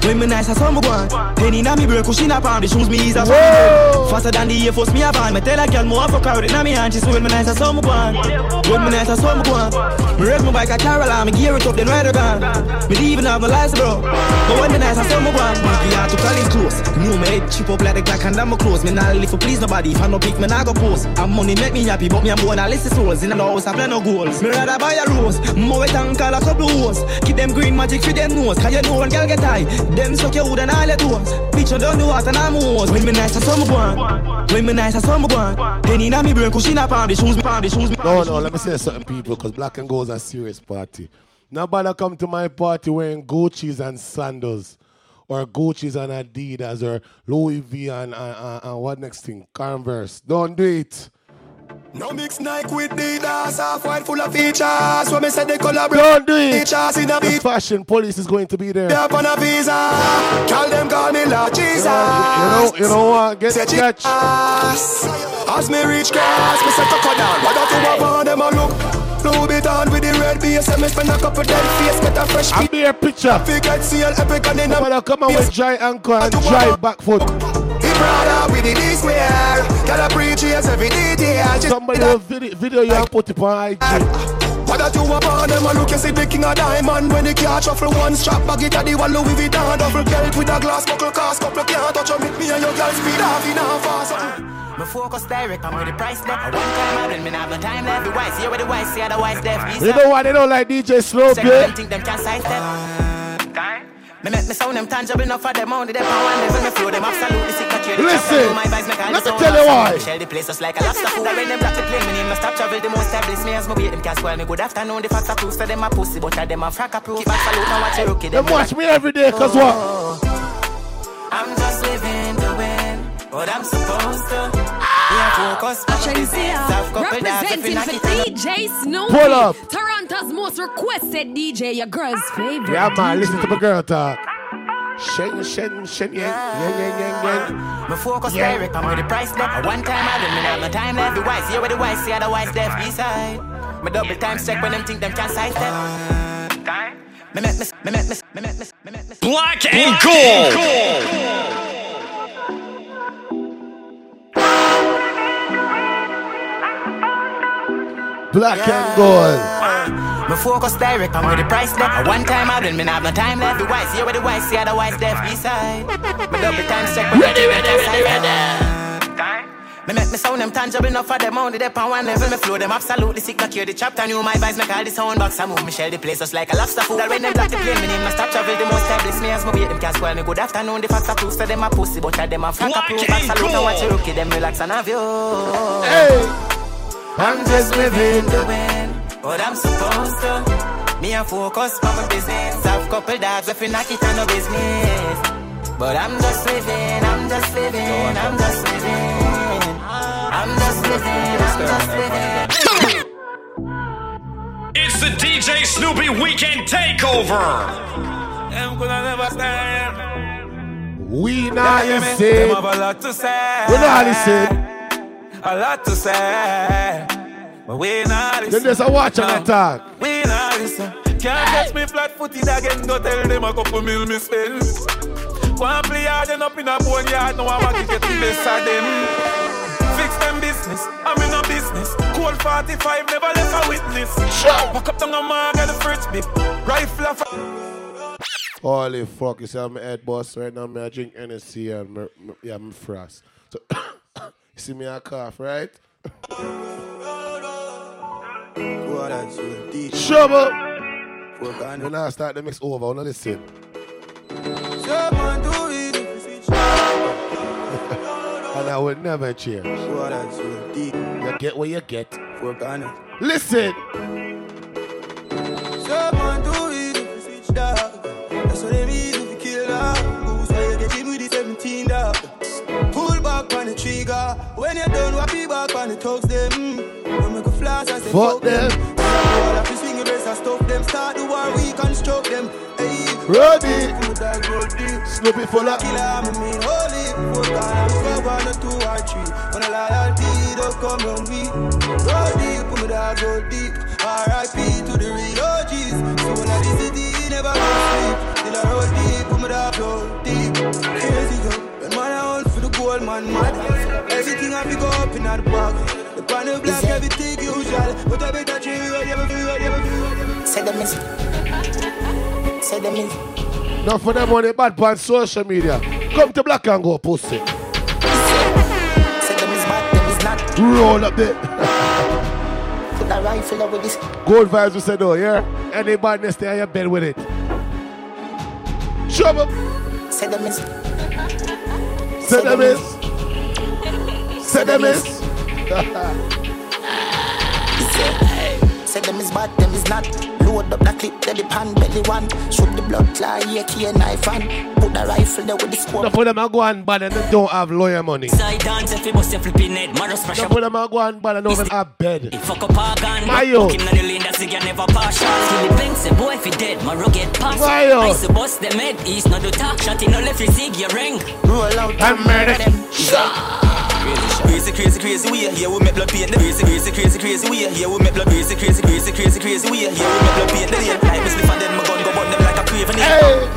Women nice as someone. Penny na me break, cushion up on the shoes me is a. Faster than the Air Force me a van. Me tell a girl more fuck out it na me hand. She say women nice as someone. Women nice as someone. Me raise my bike at Caroline, me gear it up then ride on. Me even have my license bro. But when me nice as someone. Me hard to call it close. New me head chip up like the clock and I'm close. Me not live for please nobody. If I no pick me not go post. And money make me happy, but me am born a list of souls. In the house I plan no goals. Me rather buy a rose. More wet and call a couple hoes. Keep them green magic for them nose. Cause you know one girl get high. Them suck your wood and all your toes. Bitch you don't do what and I'm hoes. When me nice as someone. When me nice as someone. Penny na me brain cushion up on the shoes. On the shoes. No, no, let me say something, people, because Black and Gold is a serious party. Nobody come to my party wearing Gucci's and sandals, or Gucci's and Adidas, or Louis V and, and, and, and what next thing? Converse. Don't do it. No mix Nike with Adidas, half white full of features. When me say they collaborate, Don't do it. features in a The beat. fashion police is going to be there. Up on a visa, call them call me Lord Jesus. You know, you know what? Get Say catch. As me reach class, me say cocoa down. What do you want them a look? Blue bit on with the red base, and me spend a couple dead face, get a fresh I'll be a picture. Fi get seal epic and then But a I come out with dry ankle and dry back foot. He brother with the this wear. Gotta preach yes every detail. Just Somebody will video, video you and put it on IG. What that you upon them and look you see the king of diamond When the car shuffle one strap bag it at the one Louis Vuitton Double belt with a glass buckle cast couple can't touch on me Me and your girl speed off in a fast Me focus direct, I'm with the price left. One time I win, me not have no time left. The wise, here with the wise, see otherwise deaf. East You know why they don't like DJ Slow, Second, them bitch? think them can sidestep. Me make me sound them tangible enough for them only. Them power and level me flow. Them absolutely sick but you. Listen, my vibes make all let the me tell you why. Shell the place just like a lobster. Food when them block the plane me? Name no stop travel the most established me as me wait them can't spoil me. Good afternoon the facts are proof so them a pussy but of them a frack a proof. Keep back salute now watch rookie. Them watch me every day, cause oh, what? I'm just living the win what I'm supposed to focus on my business I've couple dogs if you Representing knock for DJ Snoopy. Pull up. Toronto's most requested DJ, your girl's favorite. Yeah, man, listen to my girl talk. Shen, shen, shen, yang, yang, yang, yang, yang. Me focus Yeah. direct, I'm with the price left. One time I done, me not have no time left. The wise, here with the wise, see otherwise deaf. East side. Me double time check when them think them can sidestep. Me make me, me make me, me make me, me make me. Black and gold. Black and gold. Me focus direct, I'm with the price left. One time I done, me not have no time left. The wise, here with the wise, see otherwise deaf. East side. Me double time check when them think them can sidestep. Me make me sound them tangible enough for them only they on one level. Me flow them absolutely sick, not cure the chapter. New my vibes make all the sound box. I move me shell the place just like a lobster food. When them block the plane, me name no stop travel. The most established me as me wait them can't spoil me. Good afternoon, the facts are proof. So them a pussy, but of them a frack a proof. Back salute now watch you rookie, them relax and have you. Hey, I'm just living the win, what I'm supposed to. Me a focus on my business. I've couple dogs if you knock it on no business. But I'm just living, I'm just living, I'm just living. I'm just living, I'm just living. It's the DJ Snoopy Weekend Takeover. Them coulda never stand. we not Them listen. have a lot to say. We not listen. A lot to say. But we not listen. Them just a watch and a talk. We not listen. Can't catch me flat footed again. Go tell them a couple mil me spend. And play hard and up in a bone yard. Now I'm a get the best of them. Fix them business. I'm in a business. Cold 45 never left a witness. Back up down a mark at the first bit. Rifle off. Holy fuck, you see I'm head boss right now, I drink NSC and me, me, yeah, me frost. So, (coughs) (coughs) see me a cough, right? (laughs) Trouble! When I start the mix over, I wanna listen. (laughs) and I will never change. You get what you get. Listen! Someone do it if you switch dog. That's what they mean if you kill dog. Back on the trigger. When you're done, what be back on the tugs them. When make a flash, I say Fuck them. All of you swing your brace and stuff them. Start the war, we construct them. Hey, Roddy. Come with that gold deep. Snoopy full of. Killer, I mean holy. Fuck I'm twelve on a two or three. When a loyalty don't come on me. Go deep, put me that go deep. R.I.P. to the real OGs. So when I the city, never go sleep. Till I roll deep, put me that go deep. Hold for the gold man mad. Everything I pick up in that bag. The panel black, everything usual. But I better chill, ready, ready, ready, ready. Say them is. Say them is. Now for them on the bad on social media. Come to Black and Go, pussy. Say them is bad, them is not. Roll up there. Put a rifle up with this. Good vibes we said, oh, yeah? Any badness there, you bed with it. Trouble. Say them is. Say them is. Say them is. Say them is bad, them is not. Load up the clip, tell the pan belly one. Shoot the blood clot, AK knife and put Put the rifle there with the scope. Enough of them are go and bad and they don't have lawyer money. Side dance if you bust your flipping head. Maro smash Enough of them are go and bad and don't even have bed. Fuck up our gun. Mayo. Looking at the lane, that's again never partial. Kill the bank, say boy if he dead, my rugged pass. Mayo. I say bust them head, east not do talk. Shot in no left, you sig your ring. Roll out and murder them. Crazy, crazy, crazy, we are here, we make blood paint the crazy, crazy, crazy, crazy, we are here, we make blood crazy, crazy, crazy, crazy, crazy, we are here, we make blood paint the lane. Like me sniff and then my gun go burn them like a craven.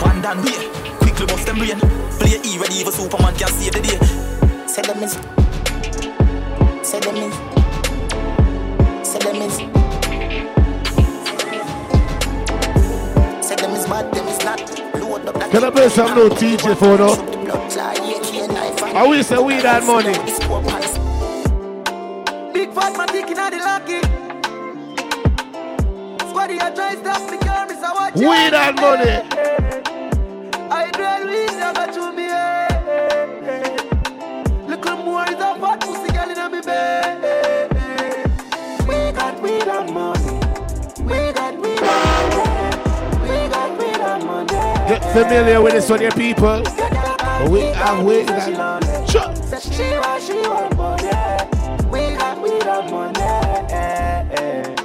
One down way, quickly bust them brain. Play E ready, even Superman can save the day. Say them is, say them is, say them is. Say them is bad, them is not. Load up that Can I play some new TJ for now? I will say we that money. Big fat man dick inna the lucky. Squaddy a try stop me car, me say watch We out. that money. I do Louise, I to me. eh, eh. Little more is a fat pussy girl inna me bed. We got we that money. We got we that money. We got we that money. Get familiar with this one, your people. But we have we that. Sure. She want, she want money. We got we that money.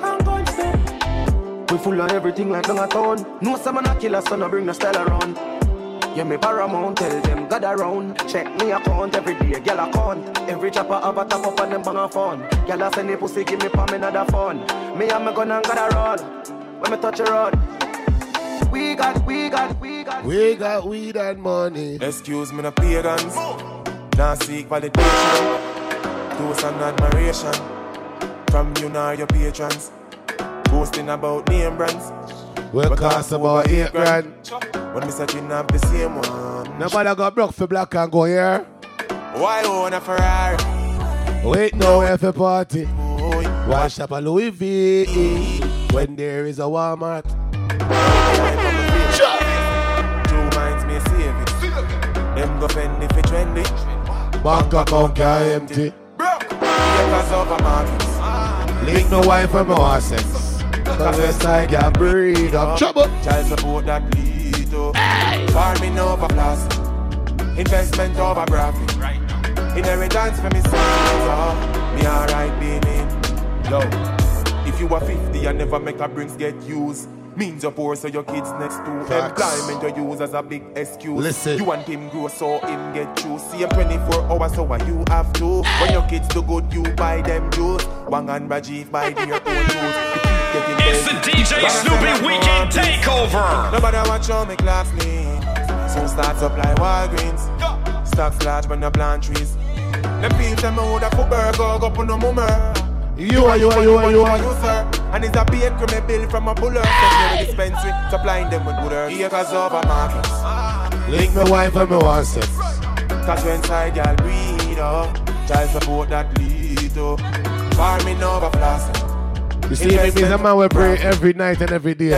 I'm going to. We full on everything like down a town. No some man a killer, so no bring the style around. Yeah, me paramount, tell them God around. Check me account every day, girl account. Every chopper have a top up on them bang a phone. Girl a send me pussy, give me palm another phone. Me and my gun and God a roll. When me touch a road. We got, we got, we got. We got weed and money. Excuse me, no pagans. Now seek validation. Toast and admiration. From you nor your patrons. Boasting about name brands. Will cost about eight grand. When me searching up the same one. Nobody got broke for black and go here. Why own a Ferrari? Wait no if a party. Why shop a Louis V when there is a Walmart? Two minds may save it. Them go fend if it trendy. Bank account can empty. Because of a market. Link no wife and no assets. Cause west side can breed up. Trouble. Child support that lead to Farming over plastic. Investment over profit right now. Inheritance for me sons oh. Me alright being Yo If you are 50 and never make a brings get used. Means you're poor so your kids next to Facts. Employment you use as a big excuse. Listen. You want him grow so him get through See him 24 hours so what you have to. When your kids do good you buy them juice Wang and Rajiv buy their own juice It's the DJ Snoopy Weekend Takeover. Nobody watch how me class lean. Soon start supply Walgreens. Stocks large when the plant trees. Them feel them would have put burger go up on the mummer. You are, you are, you are, you are. You, sir. And it's a paid criminal bill from a buller. Ah. Secure dispensary, supplying them with good earth. Acres over markets. Ah. Link my wife and my assets. Cause when inside y'all breed up. Oh, child support that lead to. Farming over flossing. You see, me, me, a man will pray every night and every day.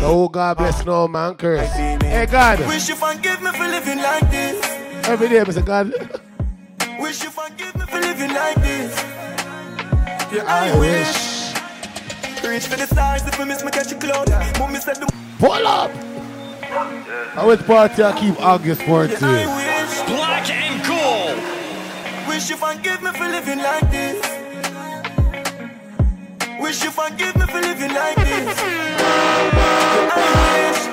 Oh, God bless no man curse. Hey, God. Wish you forgive me for living like this. Every day, Mr. God. Wish you forgive me for living like this. Yeah, I wish. Reach for the stars if I miss me catch a cloud. Mommy said the Pull up. I went party I keep August 14. Black and gold. Wish you forgive me for living like this. Wish you forgive me for living like this. (laughs) I wish.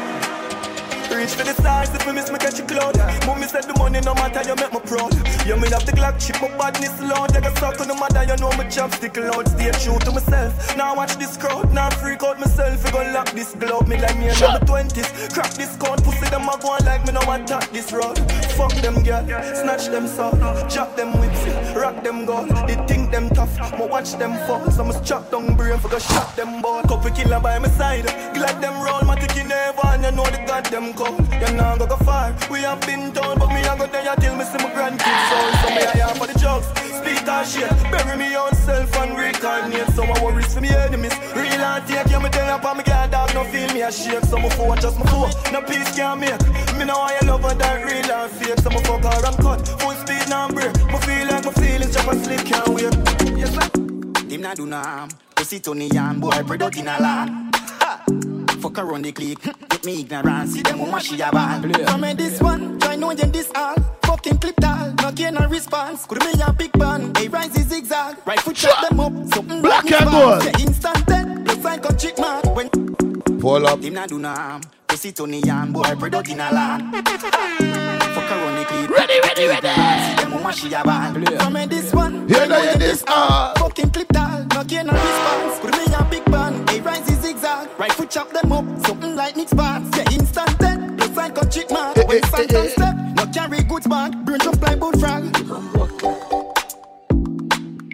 Reach for the stars if I miss me catch a cloud. Mommy said the money no matter you make me proud. You me have the Glock chip, my badness loud. Take a suck on the mother, you know my chopstick loud. Stay true to myself. Now watch this crowd, now freak out myself. We gon' lock this glove, me like me in my twenties. Crack this code, pussy them a go like me no want top this road. Fuck them girl, snatch them soul, drop them whips, rock them gold. They think them tough, ma watch them fall. So must chop down brain for go shot them ball. Couple killer by my side, glad them roll. My ticky never and you know the goddamn cold. You know go go far, we have been told, but me I go there till me see my grandkids soul. So me I am for the jokes, speak that shit, bury me own self and reincarnate. So my worries for me enemies, real and take you me tell up on me girl dog, no feel me a shake. So my phone just my phone, no peace can't make. Me know I love her that real and fake. So my fuck her and cut, full speed now break. Me feel like my feelings jump and slip can't wait. Yes sir. Him not do no harm. Pussy Tony Yan, boy, product in a land. Ha! Fuck around the clique. (laughs) With me ignorance. See them woman she a ball. From me this one, try know you this all. Fucking clip tall, no gain a response. Could be a big band, a rise is zigzag. Right foot shot them up, something Black and gold. Yeah, instant dead, plus I got chick mark. When Pull up. Him not do no harm. Pussy to the yam, boy, product in a land. Fuck on the. Ready, ready, ready. See them woman she a ball. From me this one, now know you this all. Fucking clip tall, no gain a response. Could be a big band, a rise is zigzag. Right foot chop them up, something like Nick's pants. Yeah, instant dead, plus I got chick. When Santa step, no carry goods back. Brain jump like boat frog.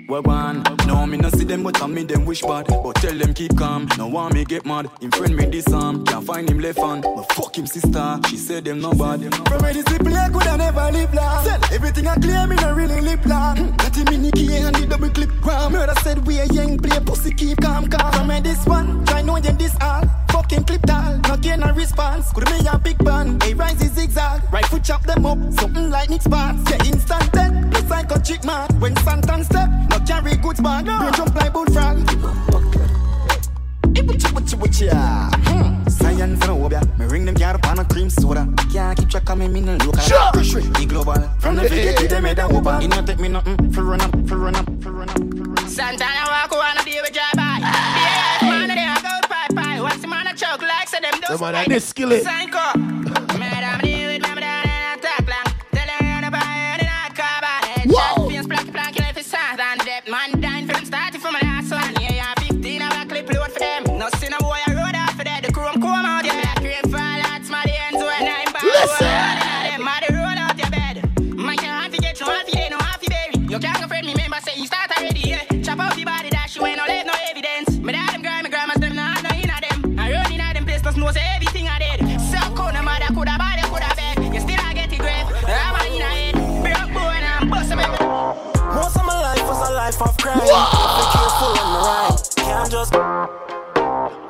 Well, one, no, me no see them, but I me them wish bad. But tell them keep calm, no want me get mad. Him friend me this arm, can't find him left hand. But fuck him sister, she said them nobody, no bad. From where this play, I coulda never live long. Said everything I claim, me no really live long. Got him key and the double clip gram. Murder said we a young play, pussy keep calm, calm. From where this one, try know you this all. Fucking clip tall, no gain a response. Could be a big band, a rise is zigzag. Right foot chop them up, something like Nick's pants. Yeah, instant dead, plus I got chick mark. When Santan step, no carry goods bag. Brain jump like bullfrog. Witcha, witcha, witcha. Hmm. Science and obeah. Me ring them car up on a cream soda. Can't keep track of me, me no local. Sure. Push it, be global. From the figure to them, me da whopper. It not take me nothing. For run up, for run up, for run up, for run up. Santana walk on a day with drive by. Yeah, man, they a go pie pie. What's the man a choke like? So them The those man a this skillet. Psycho. Madam,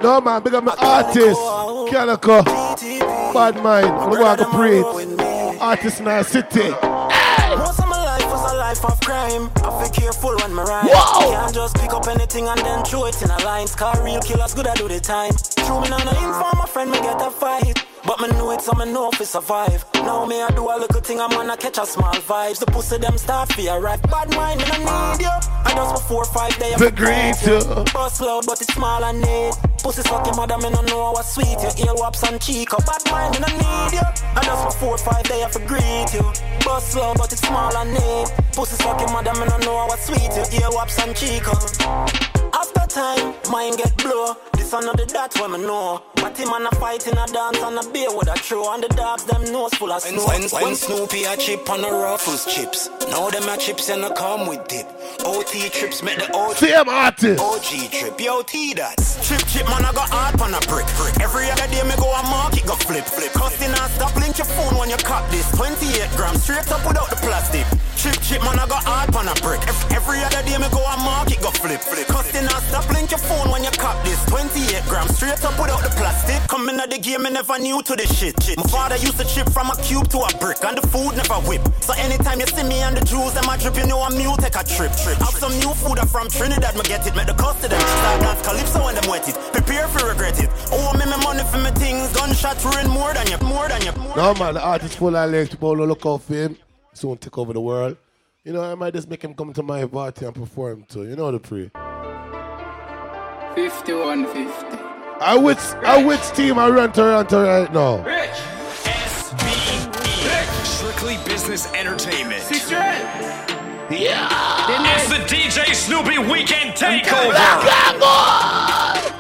No man, big up my artist. Calico. Bad mind. I'm going to preach. Artist in our city. Most of my life was a life of crime. I feel careful when me ride. Whoa! Can't just pick up anything and then throw it in a line. Car real killers good at do the time. True me not no inform my friend me get a fight. But me know it so me know if we survive. Now me I do a little thing I'm gonna catch a small vibes. The pussy them start fear right. Bad mind me no need you. I just for four or five days. The great, uh. Bust loud but it's small and neat. Pussy sucking mother me no know what sweet. Your ear waps and cheek up. Bad mind me no need you. I just for four or five days I for greet you. Bust loud but it's small and neat. Pussy sucking mother me no know what sweet. Your ear waps and cheek up. After time, mine get blow. This another that when me know. But him and a fight in a dance and a beer with a throw. And the dogs them nose full of snow. When, when, when Snoopy a chip on the Ruffles chips. Now them a chips and a come with dip. OT trips make the OG. Same artist. OG trip, yo T that. Chip chip man I got hard on a brick brick. Every other day me go a market go flip flip. Costing and stop link your phone when you cut this. 28 grams straight up without the plastic. Chip chip man I got hard on a brick. Every, every other day me go a market go flip flip. Costing and stop link your phone when you cut this. 28 grams straight up without the plastic. Coming at the game me never new to this shit. shit. My father used to chip from a cube to a brick and the food never whip. So anytime you see me and the Jews them a drip, you know I'm new take a trip. trip. Have some new food I'm from Trinidad, me get it. Make the cost of them. Start dance calypso when them wet it. Prepare for regret it. Oh me me money for me things. gunshots ruin more than you, more than you. More No man, the artist full of legs. Polo look out for him. Soon take over the world. You know, I might just make him come to my party and perform too. You know the pre. 5150. I which I which team I ran to run Toronto right now. Rich. Strictly Business Entertainment. Yeah. It's the DJ Snoopy Weekend Takeover.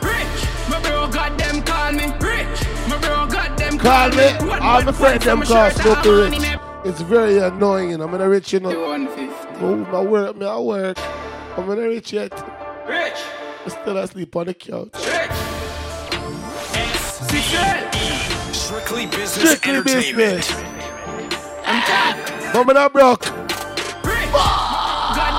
Rich, my bro got them call me. Rich, my bro got them Call me. One All my bad friends them my call shirt, Snoopy Rich. It's very annoying. You. I'm gonna rich, you know. 150. Oh, I work, me I work. I'm gonna rich yet. Rich, I still asleep on the couch. Strictly Business Strictly Entertainment. business. But me not broke. got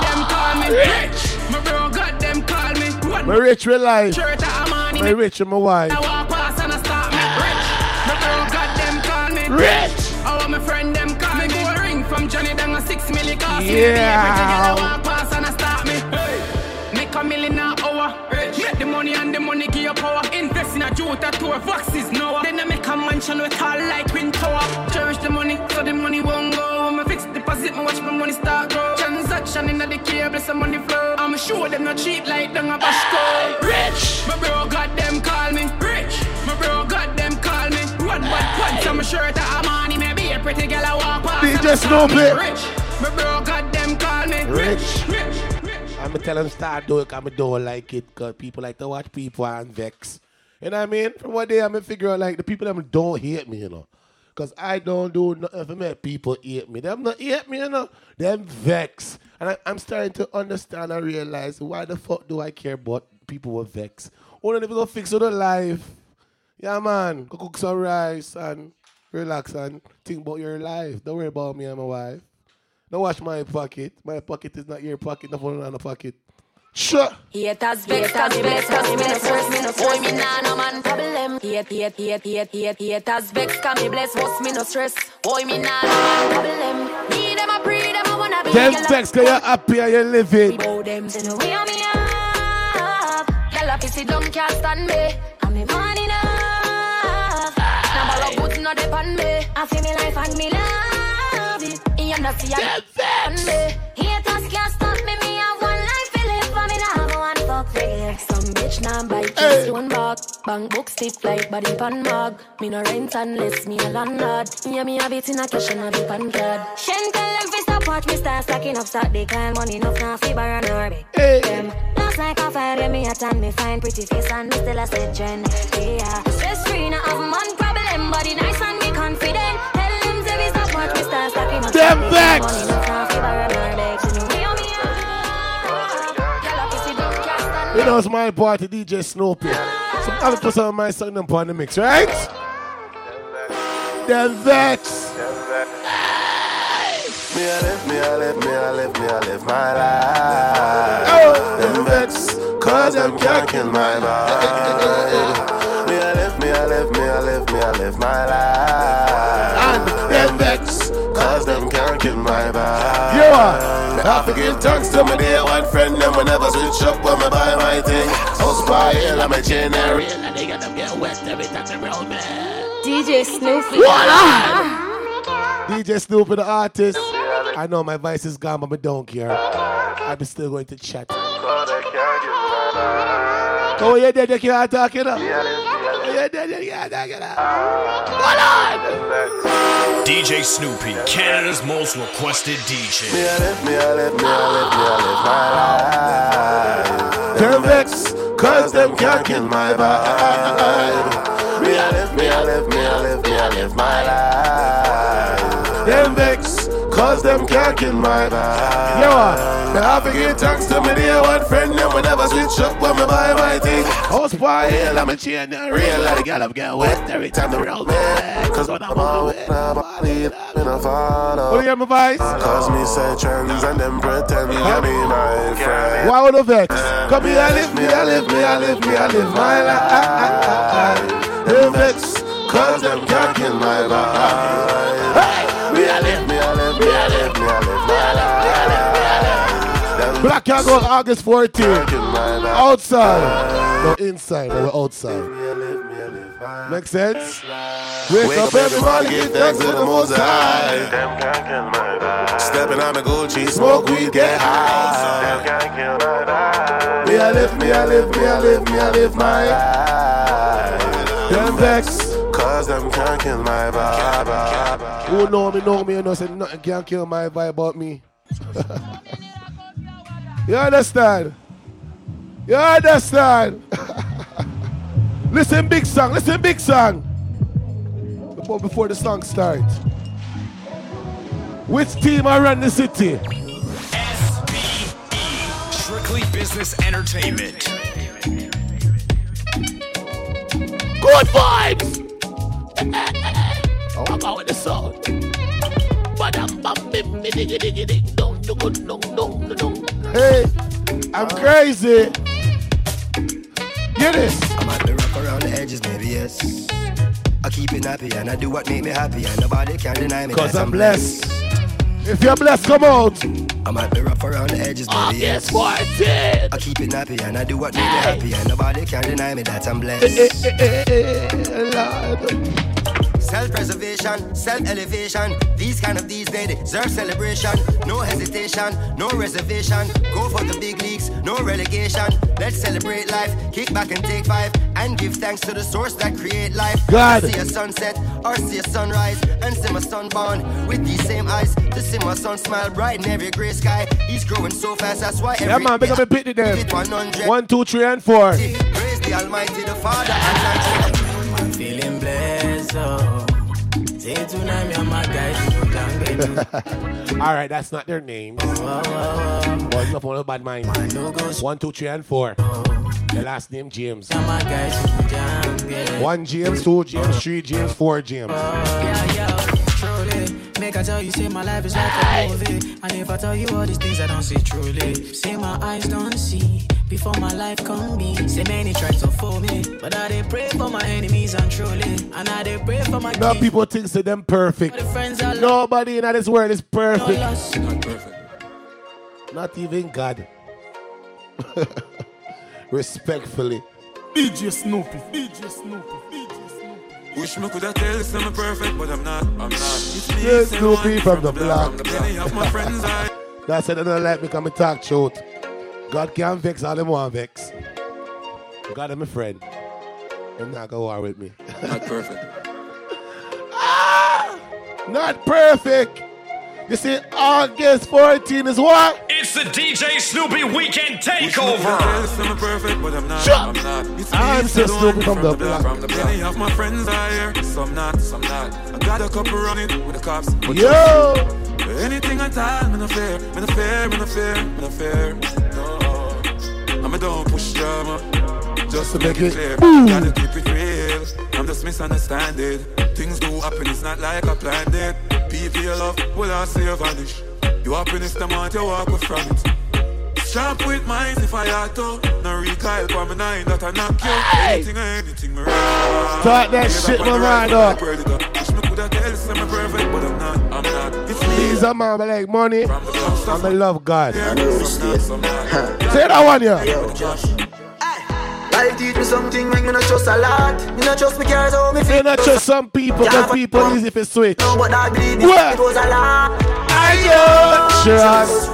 them call me. Rich, my bro got them call me. One Me rich with life. shirt, I'm on rich with my wife. I walk past and I stop me. Rich, my bro got them call me. Rich. I want my friend them call me. Go ring from Johnny down a six milli cost. Yeah. Power. Invest in a jewel tattoo, vaxes now. Then I make a mansion with tall like twin tower. Cherish the money, so the money won't go. When me fix deposit, me watch my money start grow. Transaction in the cable, some money flow. I'm sure them not cheap like them a Bashko. Rich, my bro got them call me. Rich, my bro got them call me. One bad pants on my shirt, that I'm on. Maybe a pretty girl I walk past. DJ and call me Rich, my bro got them call me. Rich. rich. I'm gonna tell them start doing it, I'm don't like it, cause people like to watch people and vex. You know what I mean? From what day I'm gonna figure out like the people that don't hate me, you know. Cause I don't do nothing for make people hate me. Them not hate me, you know. Them vex. And I, I'm starting to understand and realize why the fuck do I care about people with vex? Only if you go fix your life. Yeah man. Go cook some rice and relax and think about your life. Don't worry about me and my wife. Don't watch my pocket. My pocket is not your pocket, no phone on the pocket. Sure. Haters vex, cause me bless, first me no stress. me nah no man problem. Hate, hate, hate, hate, hate, haters vex, cause me bless, most me no stress. Boy, me nah no man problem. Me them a pre, them a wanna be. Them vex cause you're happy and you're living. Bow them, no way on me up. Girl, a pissy don't can't stand me. And me man enough. Now ball up put no dep me. I feel me life and me love know see I on me. Haters can't stop me. Me have one life to live for me. Now have one fuck live. Some bitch now buy keys one back. Bank book stiff like body pan mag. Me no rent unless me a landlord. Yeah, me have it in a cash and a dip and card. Shen tell them fi stop watch me start stacking up stock. They call money enough now bar and or big. Them last like a fire me a tan me fine pretty face and me still a set trend. Yeah, stress free now have man problem. Body nice and me confident. Tell them say we stop watch me start stacking up Them stock. vex. Money enough now fi bar and or big. So no way on me up. Girl, a pussy don't can't stand You know it's my party, DJ Snoopy. So I'm gonna put some of my song them on the mix, right? Them vex. Me I live, me I live, me I live, me I live my life. Oh! Them vex, cause them can't kill my (laughs) vibe. Me I live, me I live, me I live, me I live my life. Can't kill my vibe. You are. I forgive thanks to my dear one friend, them will never switch up when I buy my thing. House by hill, I'm a generic. And they got them get wet every time they roll me. DJ Snoopy. DJ Snoopy, the artist. I know my voice is gone, but I don't care. I'm still going to chat. Oh, yeah, there, you can't talk, you know. DJ Snoopy, Canada's most requested DJ. Me I live, me I live, me I live, me I live my life. Them vex, cause them can't kill my vibe. Me I live, me I live, me I live, me I live my life. Them vex, cause them can't kill my vibe. You uh, are. Me I forgive thanks to my dear one friend, them will never switch up when me buy my thing. By hill, I'm a chain and real like a gal I'm get wet every time they roll me. Cause when I'm on with my body, I'm in a follow. What do you have my voice? Cause me say trends and them pretend to be my friend. Why would the vex? Come here, I live, me, I live, me, I live, me, I live my life. Them vex, cause them can't kill my vibe. Me Black Cat Gold August 14th. Outside. No, inside. No, we're outside. Make sense? Wake, Wake up every morning, give thanks to the Most High. Them can't kill my vibe. Stepping on my Gucci, smoke weed, get high. Them can't kill my vibe. Me I live, me I live, me I live, me I live my life. Them vex. Cause them can't kill my vibe. Who know me, know me, you know, say nothing can kill my vibe about me. (laughs) you understand? You understand? (laughs) listen, big song, listen, big song. Before, before the song starts. Which team I run the city? SBE, Strictly Business Entertainment. Good vibes! oh, I'm out with the song. Badam bam bim bi diggy diggy ding dong dong dong dong dong. Hey, I'm crazy. Get this. I might be rough around the edges, maybe yes. I keep it happy and I do what make me happy, and nobody can deny me. Cause that I'm blessed. If you're blessed, come out. I might be rough around the edges, maybe August yes. I keep it happy and I do what make me happy, and nobody can deny me that I'm blessed. Self-preservation, self-elevation. These kind of these they deserve celebration. No hesitation, no reservation. Go for the big leagues, no relegation. Let's celebrate life, kick back and take five, and give thanks to the source that create life. God. I see a sunset or see a sunrise, and see my son born with these same eyes. To see my son smile bright in every gray sky. He's growing so fast, that's why every Yeah, man, big up a bit them. Hit 100. One, two, three, and four. Praise the Almighty, the Father, and I'm feeling blessed, oh. (laughs) All right, that's not their names. One up on a bad mind. One, two, three, and four. The last name James. One James, two James, three James, four James. Yeah, yeah, truly. Make I tell you, say my life is like a movie. And if I tell you all these things I don't see truly, say my eyes don't see before my life come be. Say many try to fool me, but I they pray for my enemies and truly, and I they pray for my Now king. people think say them perfect. The friends I. Nobody in this world is perfect. Not perfect. Not even God. (laughs) Respectfully. DJ Snoopy, DJ Snoopy, DJ Snoopy. Wish me coulda tell you I'm perfect, but I'm not. I'm not. It's me, Yes, say Snoopy one from the block. Many of my friends I That's it. I don't like me come and talk truth. God can't vex all them want vex. God is my friend. Him not go war with me. not perfect. (laughs) ah, Not perfect. You see, August 14 is what? It's the DJ Snoopy Weekend Wish me coulda Takeover. I'm perfect, but I'm not. Shut I'm not. It's me, I'm say Snoopy one from the block. From the many of my friends are here. Some not, some not. I got a couple running with the cops. But Yo! Anything I tell, me no fear, me no fear, me no fear, me no fear. No, I'm a don't push drama. Just to make it clear, gotta keep it real. I'm just misunderstanding. Things do happen, it's not like I planned it. People you love, will I say you vanish? You happiness the month you walk with from it. Sharp with minds if I had to. No recoil for my nine that I knock you. Anything or anything, me for. Talk that shit, my right man, dog. Wish me coulda tell you I'm perfect, but I'm not. I'm not. These are man I like money. and I love God. Say that one, yeah. Life teach me something when you not trust a lot. You not trust me cares how me feel. You not trust some people, because people easy for switch. No, but I believe it, was a lie. I don't trust.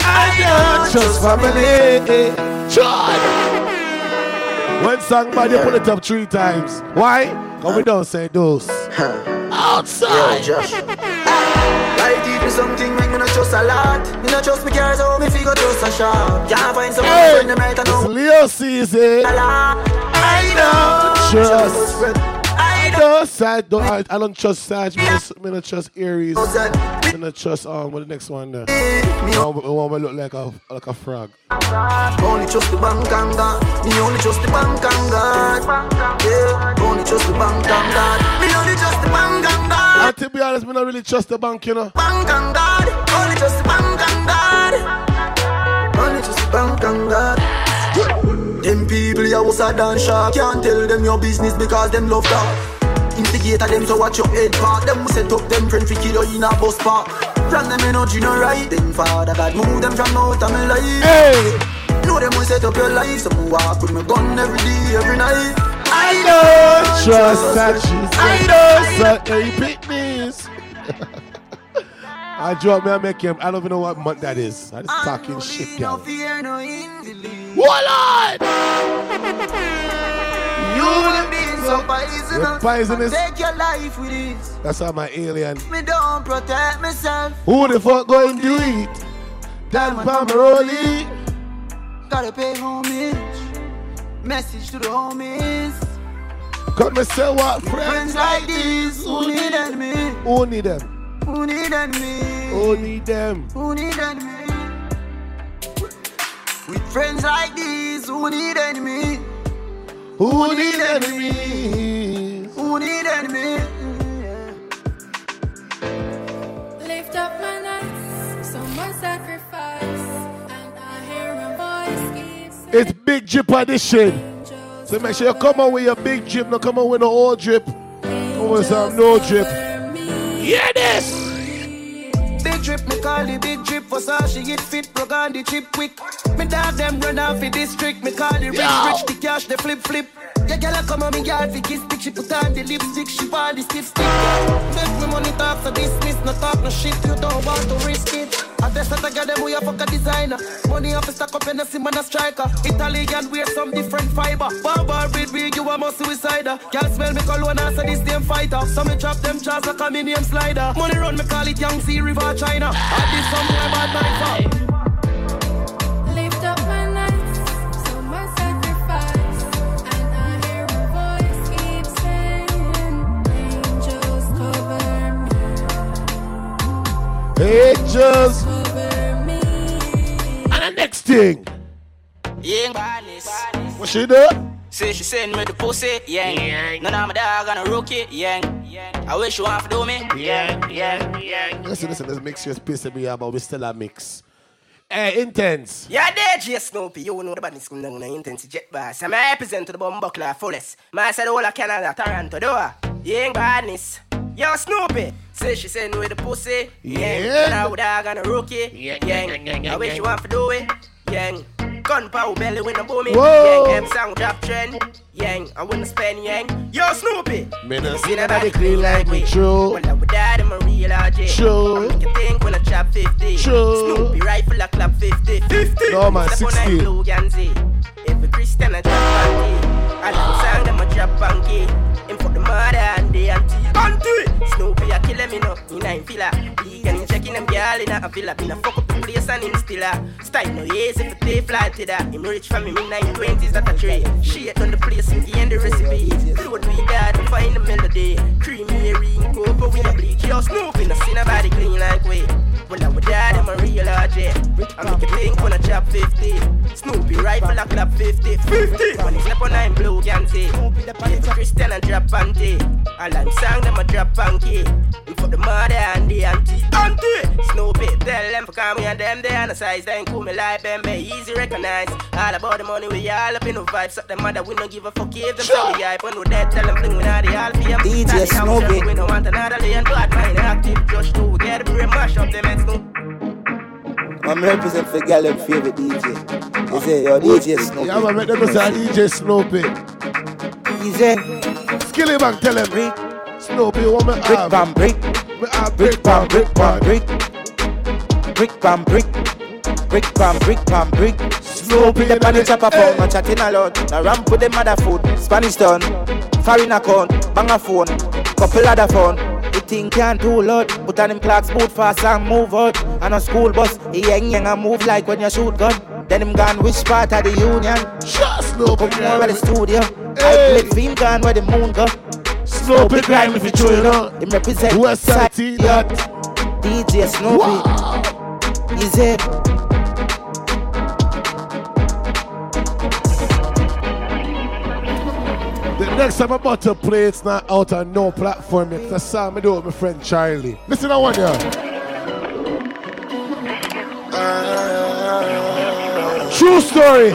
I don't trust family. Trust. When song bad, you put it up three times. Why? Because we don't say those. Outside. Yo, Josh. Life teach me something when you not trust a lot. You not trust me cares how me feel. Trust a shop. Can't find someone Hey, friend them right I it's know. Leo season. I don't trust. I don't side. Don't, I, I don't trust Sag. Me don't, me don't trust Aries. Me don't trust um. What the next one there? No, but one will look like a like a frog. Only trust the bank and God. Me only trust the bank and God. Yeah, only trust the bank and God. Me only trust the bank and God. And to be honest, me don't really trust the bank, you know. Bank and God. Only trust the bank and God. Only trust the bank and God. Them was a dance shark Can't tell them your business because them love that. Instigator them so watch your head part. Them will set up them friend fi kill you in a bus park. From them energy no right. Then father God move them from out of my life. Hey! Know them will set up your life So walk with my gun every day, every night. I don't trust that she's I don't trust hey, picnics. I drop me, I make him. I don't even know what month that is. I just talking shit, fear, no invalid What You them so poisonous. Take your life with this That's how my alien. Me don't protect myself Who the fuck going to do it? Dan Pomeroli. Gotta pay homage Message to the homies Come and say what Friends like these Who need enemy Who need them? Who need enemy Who need them? Who need enemy With friends like these Who need enemy Who need enemies? Who need enemy Lift up my nights, so much sacrifice, and I hear a voice keeps It's Big Drip Edition. So make sure you come on with your big drip, not come on with no old drip. Come with some no drip. Hear this! Big drip, me call the big drip for so she get fit, plug on the chip quick. Me dog them run off the district, me call the rich Yo. rich, the cash, the flip flip. Yeah, girl, I come on me girl fi kiss stick. She put on the lipstick, she want the stiff stick. Make me money talk, so dismiss, no talk, no shit. You don't want to risk it. I guess that I got them, we a fuck a designer. Money off a stack up and a sim and a striker. Italian wear some different fiber. Barbar with big, you a must suicider. Girl smell me cologne, I say this damn fighter. So me chop them jars like a minion slider. Money run, me call it Sea River China. I did somewhere bad night Angels. And the next thing. Young. What she do? Say she send me the pussy, yeah. None of my dog on a rookie, yeah. I wish you want to do me, yeah, yeah, yeah. Listen, listen, this mix just pissing me off, but we still a mix. Hey, intense. Yeah, there, J Snoopy, you know the badness come down in intense jet boss. I'm a represent to the bumbuckler fullest. Man said all of Canada, Toronto, do I? Young badness. Yo, Snoopy. Say she send with the pussy, yeah. Yeah. My dog on a rookie, yeah. I wish you want to do it, yeah. Gunpowder belly when I'm booming, Whoa. yeah. Them sound drop trend, yeah. I wanna spend, yeah. Yo, Snoopy. Me no See nobody clean like me. True. When I would die, them a real RJ. True. Make you think when I chop 50. True. Snoopy rifle a clap 50. 50. No, man, Step on 60. that blue Ganzi. Every Christian a drop banky. I like song them a drop banky. Him for the mother and the auntie. Auntie. Snoopy a kill him you know. In a villa. Vegan him checking them girl in a villa. Been a fuck up the place and him still a. Style no easy if they fly to that. Him rich from him in 920s that a trade. Shit on the place and gain the recipe. Load we got to find the melody. Creamy, ring, cocoa, we a bleach. Yo, Snoopy, no see nobody clean like we. Well, I would die, them a real RJ. I make you think when I chop 50. Snoopy rifle a clap 50. 50. When he step on I'm blue, can't see. Christian and drop panty. All I'm song, them a drop panky. And for the mother and the auntie. Auntie! Snoopy, tell them for come and them they on the size. Then cool me like them, be easy recognize. All about the money, we all up in the vibes. Up them mother, we don't give a fuck if them so we hype. When we dead, tell them thing we not the all for DJ Snoopy. We don't want another lane, bad mind active. Just to get the brain mash up them heads, no. I'm represent for girl them favorite DJ. They say, yo, DJ Snoopy. Yeah, man, make them say DJ Snoopy. Easy. Skilly back, tell him. Snoopy, what me Brick have? bam brick. Me have Brick bam brick bam brick. Brick bam brick. Brick bam brick bam brick. Snoopy the pan chopper phone, no chatting alone. The ramp with the mother food. Spanish town. Foreign account. Bang a phone. Couple other phone. Thing can't do loud. Put on him Clarks boot fast and move out. And a school bus. He yang yang and move like when you shoot gun. Then him gone which part of the union? Just Snoopy. Come more at the studio. I play film gone where the moon go. Snoopy grime if you true, you know. Him represent West Side that. DJ Snoopy. Easy. The next time I'm about to play, it's not out on no platform yet. That's a song I do with my friend Charlie. Listen to one, yeah. True story.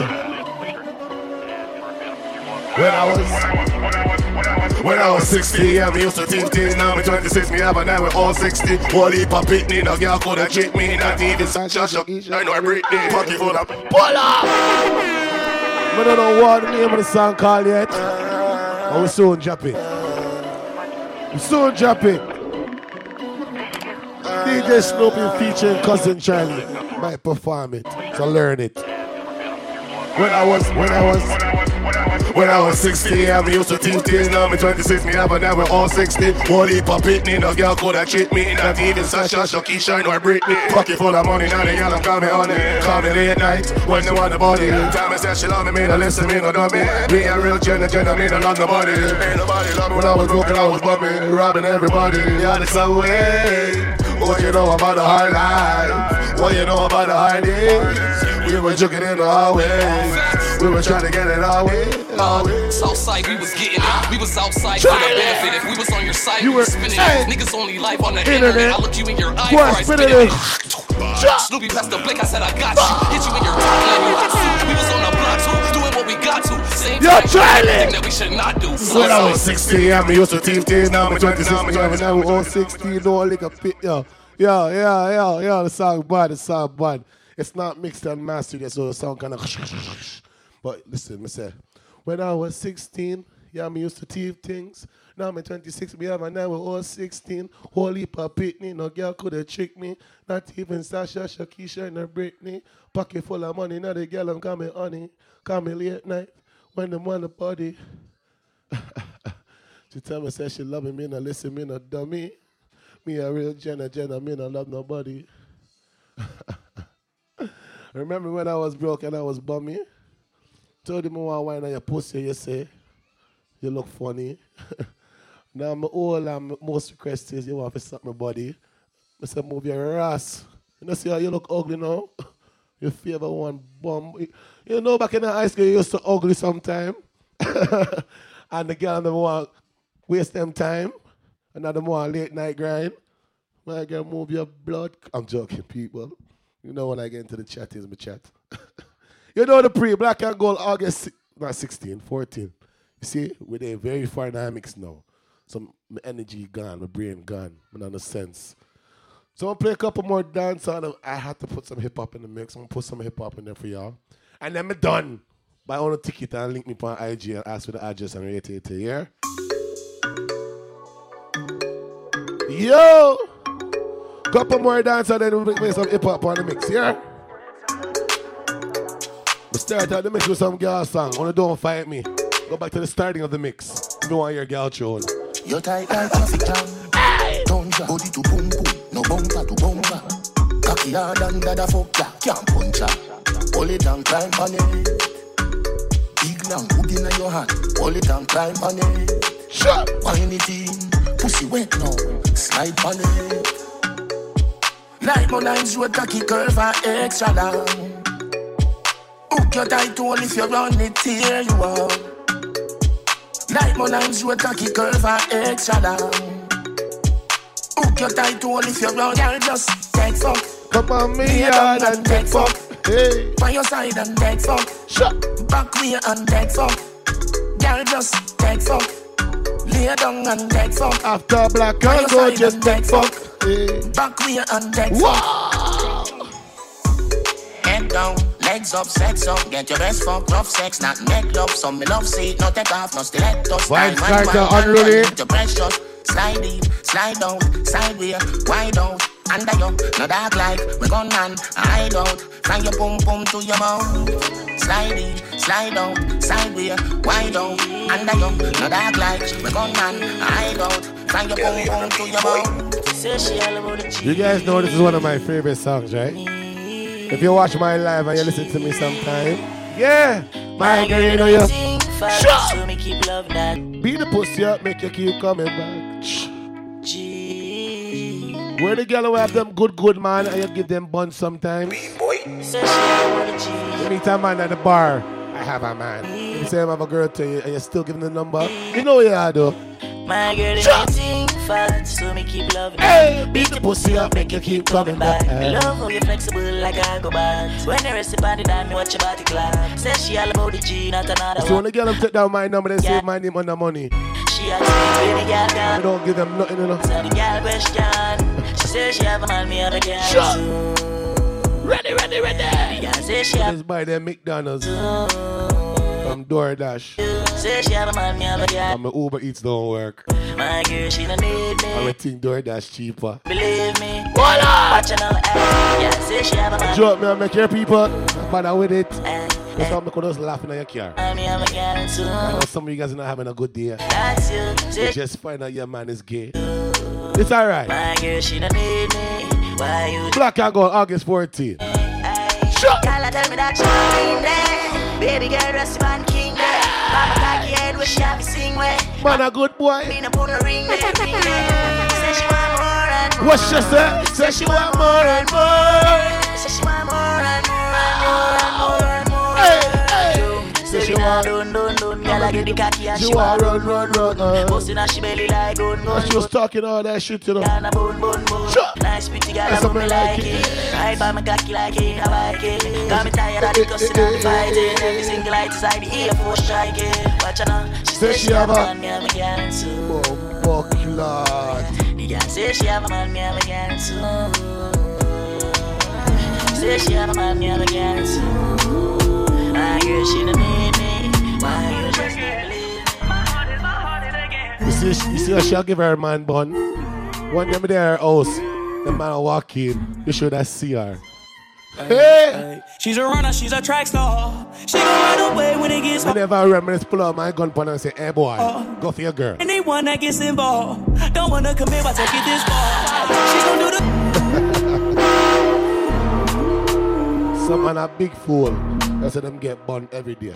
When I was when I was 60, yeah, me used to think things. Now me 26, me have a night with all 60. Whole heap of pitney, no girl coulda cheat me. Not even Sasha, I know I break it. Pocket full of pull up. (laughs) I don't know what the name of the song called yet. But we soon drop it. We soon drop it. DJ Snoopy featuring Cousin Charlie might perform it. So learn it. When I was, when I was, when I was 60, I used to think things. Now me 26, me have a night with all 60. One heap of pitney, no girl coulda cheat me. Not even Sasha, Shakisha, nor Britney. Pocket full of money, now the girl I'm coming on it. Call me late night, when they want the body. Time I said she love me, me no listen, me no dummy. Me a real gentleman, gentleman, me no love nobody. Ain't nobody love me when I was broken, I was bumming, robbing everybody. Yeah, the subway. What you know about the high life? What you know about the high days? We were joking in the hallway. We were trying to get it our way. Our way. Southside, we was getting it. We was outside for the benefit. If we was on your side, you were spinning it. Niggas only life on the internet. Internet. I look you in your eye Boy, I spit it it. Snoopy passed the blick, I said I got you. Hit you in your top. We was on the block too, doing what we got to. Same Yo, Charlie! that we should not do. When I was 16, I'm used to team team. Now I'm 26, now I'm driving now with all 16. No, like a pit, yo. Yo, yeah, yeah, yeah, the song bad, the song bad. It's not mixed and mastered, so the sound kind of. But listen, me say, When I was 16, yeah, me used to thief things. Now I'm 26, me have a now we're all 16. Whole heap no girl could have tricked me. Not even Sasha, Shakisha, and her Britney. Pocket full of money, now the girl I'm coming honey. Me late night when them want the party. (laughs) she tell me, say she love me, me no listen, me no dummy. Me a real Jenna, Jenna, me no love nobody. (laughs) Remember when I was broke and I was bummy? Told him I want wine on your pussy, you say, you look funny. (laughs) now I'm old and my most request is you want to suck my body. I said, move your ass. You know, see how you look ugly now? (laughs) You favor one bum. You know, back in the high school, you used to ugly sometime. (laughs) and the girl them want waste them time. Them want late night grind. My girl, move your blood. I'm joking, people. You know when I get into the chat is my chat. (laughs) you know the pre black and gold August not 16, 14. You see, we're there very far dynamics now. Some energy gone, my brain gone, I not no sense. So I'm play a couple more dance on. I had to put some hip hop in the mix. I'm gonna put some hip hop in there for y'all. And then me done. Buy on a ticket and link me on IG and ask for the address and rate it here. Yo! Couple more dance and then we'll play some hip hop on the mix, yeah? We start out the mix with some girl song. Wanna don't fight me. Go back to the starting of the mix. You want your girl tune. You tight like traffic jam. Tunja, body to boom boom, no bumper to bumper. Cocky hard and dada fuck ya, can't punch ya. Hold it and climb on it. Big long hood inna your hand, hold it and climb on it. Shut Wine it in, pussy wet now, slide on it. Like my lines road cocky curve and extra long. Hook your tight hole if you run it, tear you up. Like my lines road cocky curve and extra long. Hook your tight hole if you run, girl just take fuck. Come on me down and take fuck. Hey. On your side and take fuck. Shut. Back me and take fuck. Girl just take fuck. Lay down and take fuck. After black On and your gold, side just take fuck. Hey. Back me and take Wow. fuck. Head down, legs up, sex up. Get your best fuck, rough sex, not neck love. Some me love seat, no take off, no stiletto. Vibes Style, starter wine, wine, unruly. wine, Your breast shot, slide deep, slide down, sideways, wide out. Under you, no dark light, we gun man, hide out. From your pum pum to your mouth. Slide in, slide out, sideways, wide out. Under you, no dark light, we gun man, hide out. From your pum pum to your mouth. Say she all about the You guys know this is one of my favorite songs, right? If you watch my live and you listen to me sometime, yeah, my girl, you know you. Shut So me keep love that. Beat the pussy up, make you keep coming back. Where the girl who have them good, good man, and you give them buns sometimes. Say she all about. You meet a man at the bar, I have a man. You say I have a girl to you, and you're still giving the number. You know what you are, though. My girl is anything fat, so me keep loving Hey, beat the pussy up, make you keep coming back. I love how you flexible like a go bad. When you rest upon the dime, me watch your body clap. Say she all about the G, not another So when the girl take down my number, they save my name on the money. She a baby girl, I girl. don't give them nothing, you know. So the girl question. She say she have a man, me a girl. Shut. Ready, ready, ready. The girl say she have. Just buy them McDonald's from DoorDash. Say she have a man, me have a girl. And my Uber Eats don't work. My girl, she don't need I me. think DoorDash cheaper. Believe me. Watching her ass. Yeah, say she have a man. Joke me and make your people bother with it. Eh, eh. That's why I'm just laughing at your car. Me have a girl I know some of you guys are not having a good day. That's you. You just find out your man is gay. It's alright. My girl, she don't need me. Why you Black and Gold, August 14th. Shut Girl, tell me that you're in there. Baby girl, rest man king there. Papa cocky head, where she have to sing where. Man, a good boy. Me no put a ring there, ring there. Say she want more and more. What she say? Say she want more and more. She want dun dun dun. Girl, I get the cocky and She want run, run, run. Uh. Bustin' her she belly like gun gun. She was talking all that shit, you know. Girl, a bone bone bone. Shut. Nice pretty girl, I me like it. Ride by my cocky like it, I like it. Got me tired of the eh, eh, eh, cussing and the fighting. Every single light is like the Air Force striking. Watch her now. She Say she have a man, me have a girl too. Oh, fuck, Lord. The girl say she have a man, me have a girl too. Say she have a man, me have a girl too. My girl, she don't need. You see, you see how she'll give her man bun? One day there her house, the man walk in, you should have see her. Hey. She's a runner, she's a track star. She gon' run away when it gets hard. Whenever I reminisce, pull out my gun point and say, hey boy, uh, go for your girl. Anyone that gets involved, don't wanna commit, why take it this ball. She's gon' do the. Someone a big fool. That's what them get burned every day.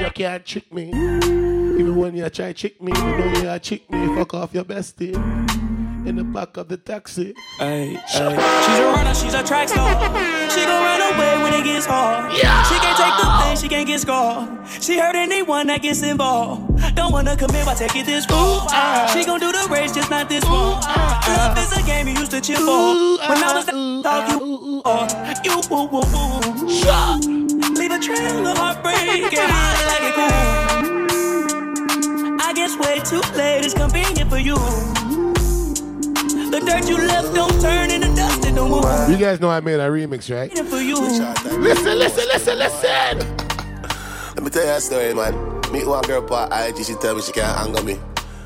You can't trick me. Even when you try trick me, you know you a trick me. Fuck off your bestie. In the back of the taxi. Hey, hey. She's a runner, she's a track star. She gon' run away when it gets hard. Yeah. She can't take the pain, she can't get scarred. She hurt anyone that gets involved. Don't wanna commit, but take it this far. She gon' do the race, just not this one. Love is a game you used to chill for. When I was talk, you or you woo woo woo. Leave a trail of heartbreak and I like it cool. I guess way too late is convenient for you. The dirt you left don't turn into dust, it don't move. You guys know I made a remix, right? For you. Listen, listen, listen, listen. Let me tell you a story, man. Meet one girl on IG, she tell me she can't hang on me.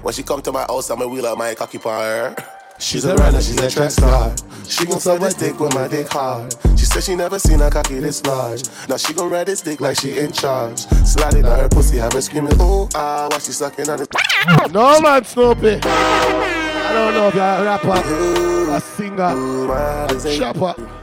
When she come to my house, I'ma wheel up my cocky on her. She's a runner, she's a track star. She gon' suck this dick with my dick hard. She said she never seen a cocky this large. Now she gon' ride this dick like she in charge. Sliding on her pussy, have her screaming, ooh, ah, while she sucking on it. (laughs) No man, Snoopy. I don't know if you're a rapper, a singer, a chopper.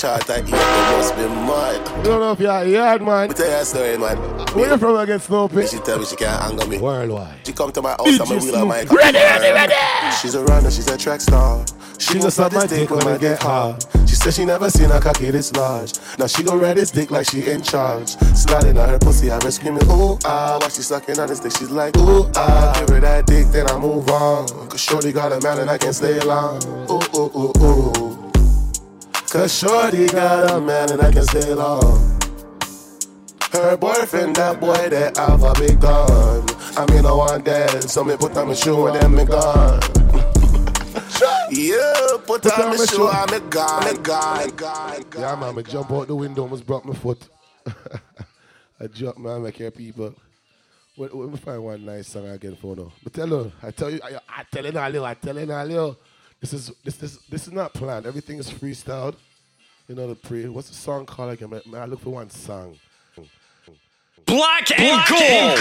Shot I eat, it must be mad. I don't know if you're a yard man. Me tell you a story, man. Where you from again, Snoopy? She tell me she can't hang on me. Worldwide. She come to my house, DJ I'ma wheel up my Snoop. Ready, ready, ready. She's a runner, she's a track star. She gon' suck my dick when I get hard. She said she never seen a cocky this large. Now she gon' ride this dick like she in charge. Sliding on her pussy, have her screaming, ooh, ah. While she sucking on this dick, she's like, ooh, ah. Give her that dick, then I move on. Cause Shorty got a man and I can't stay long. Ooh, ooh, ooh, ooh. Cause Shorty got a man and I can stay long. Her boyfriend, that boy that I've a big gun. I mean, I want that, so me put on my shoe and then me gone. (laughs) yeah, put, Put on on my shoe me gone, me gone, gone. Yeah, man, I jump out the window, almost broke my foot. (laughs) I jump, man, I care people. Let, me find one nice song again for now. But tell you, I tell you, I, I tell you, all you, I tell you, all you. This is this this this is not planned. Everything is freestyled. You know the pre. What's the song called again? Man, I look for one song. Black and gold.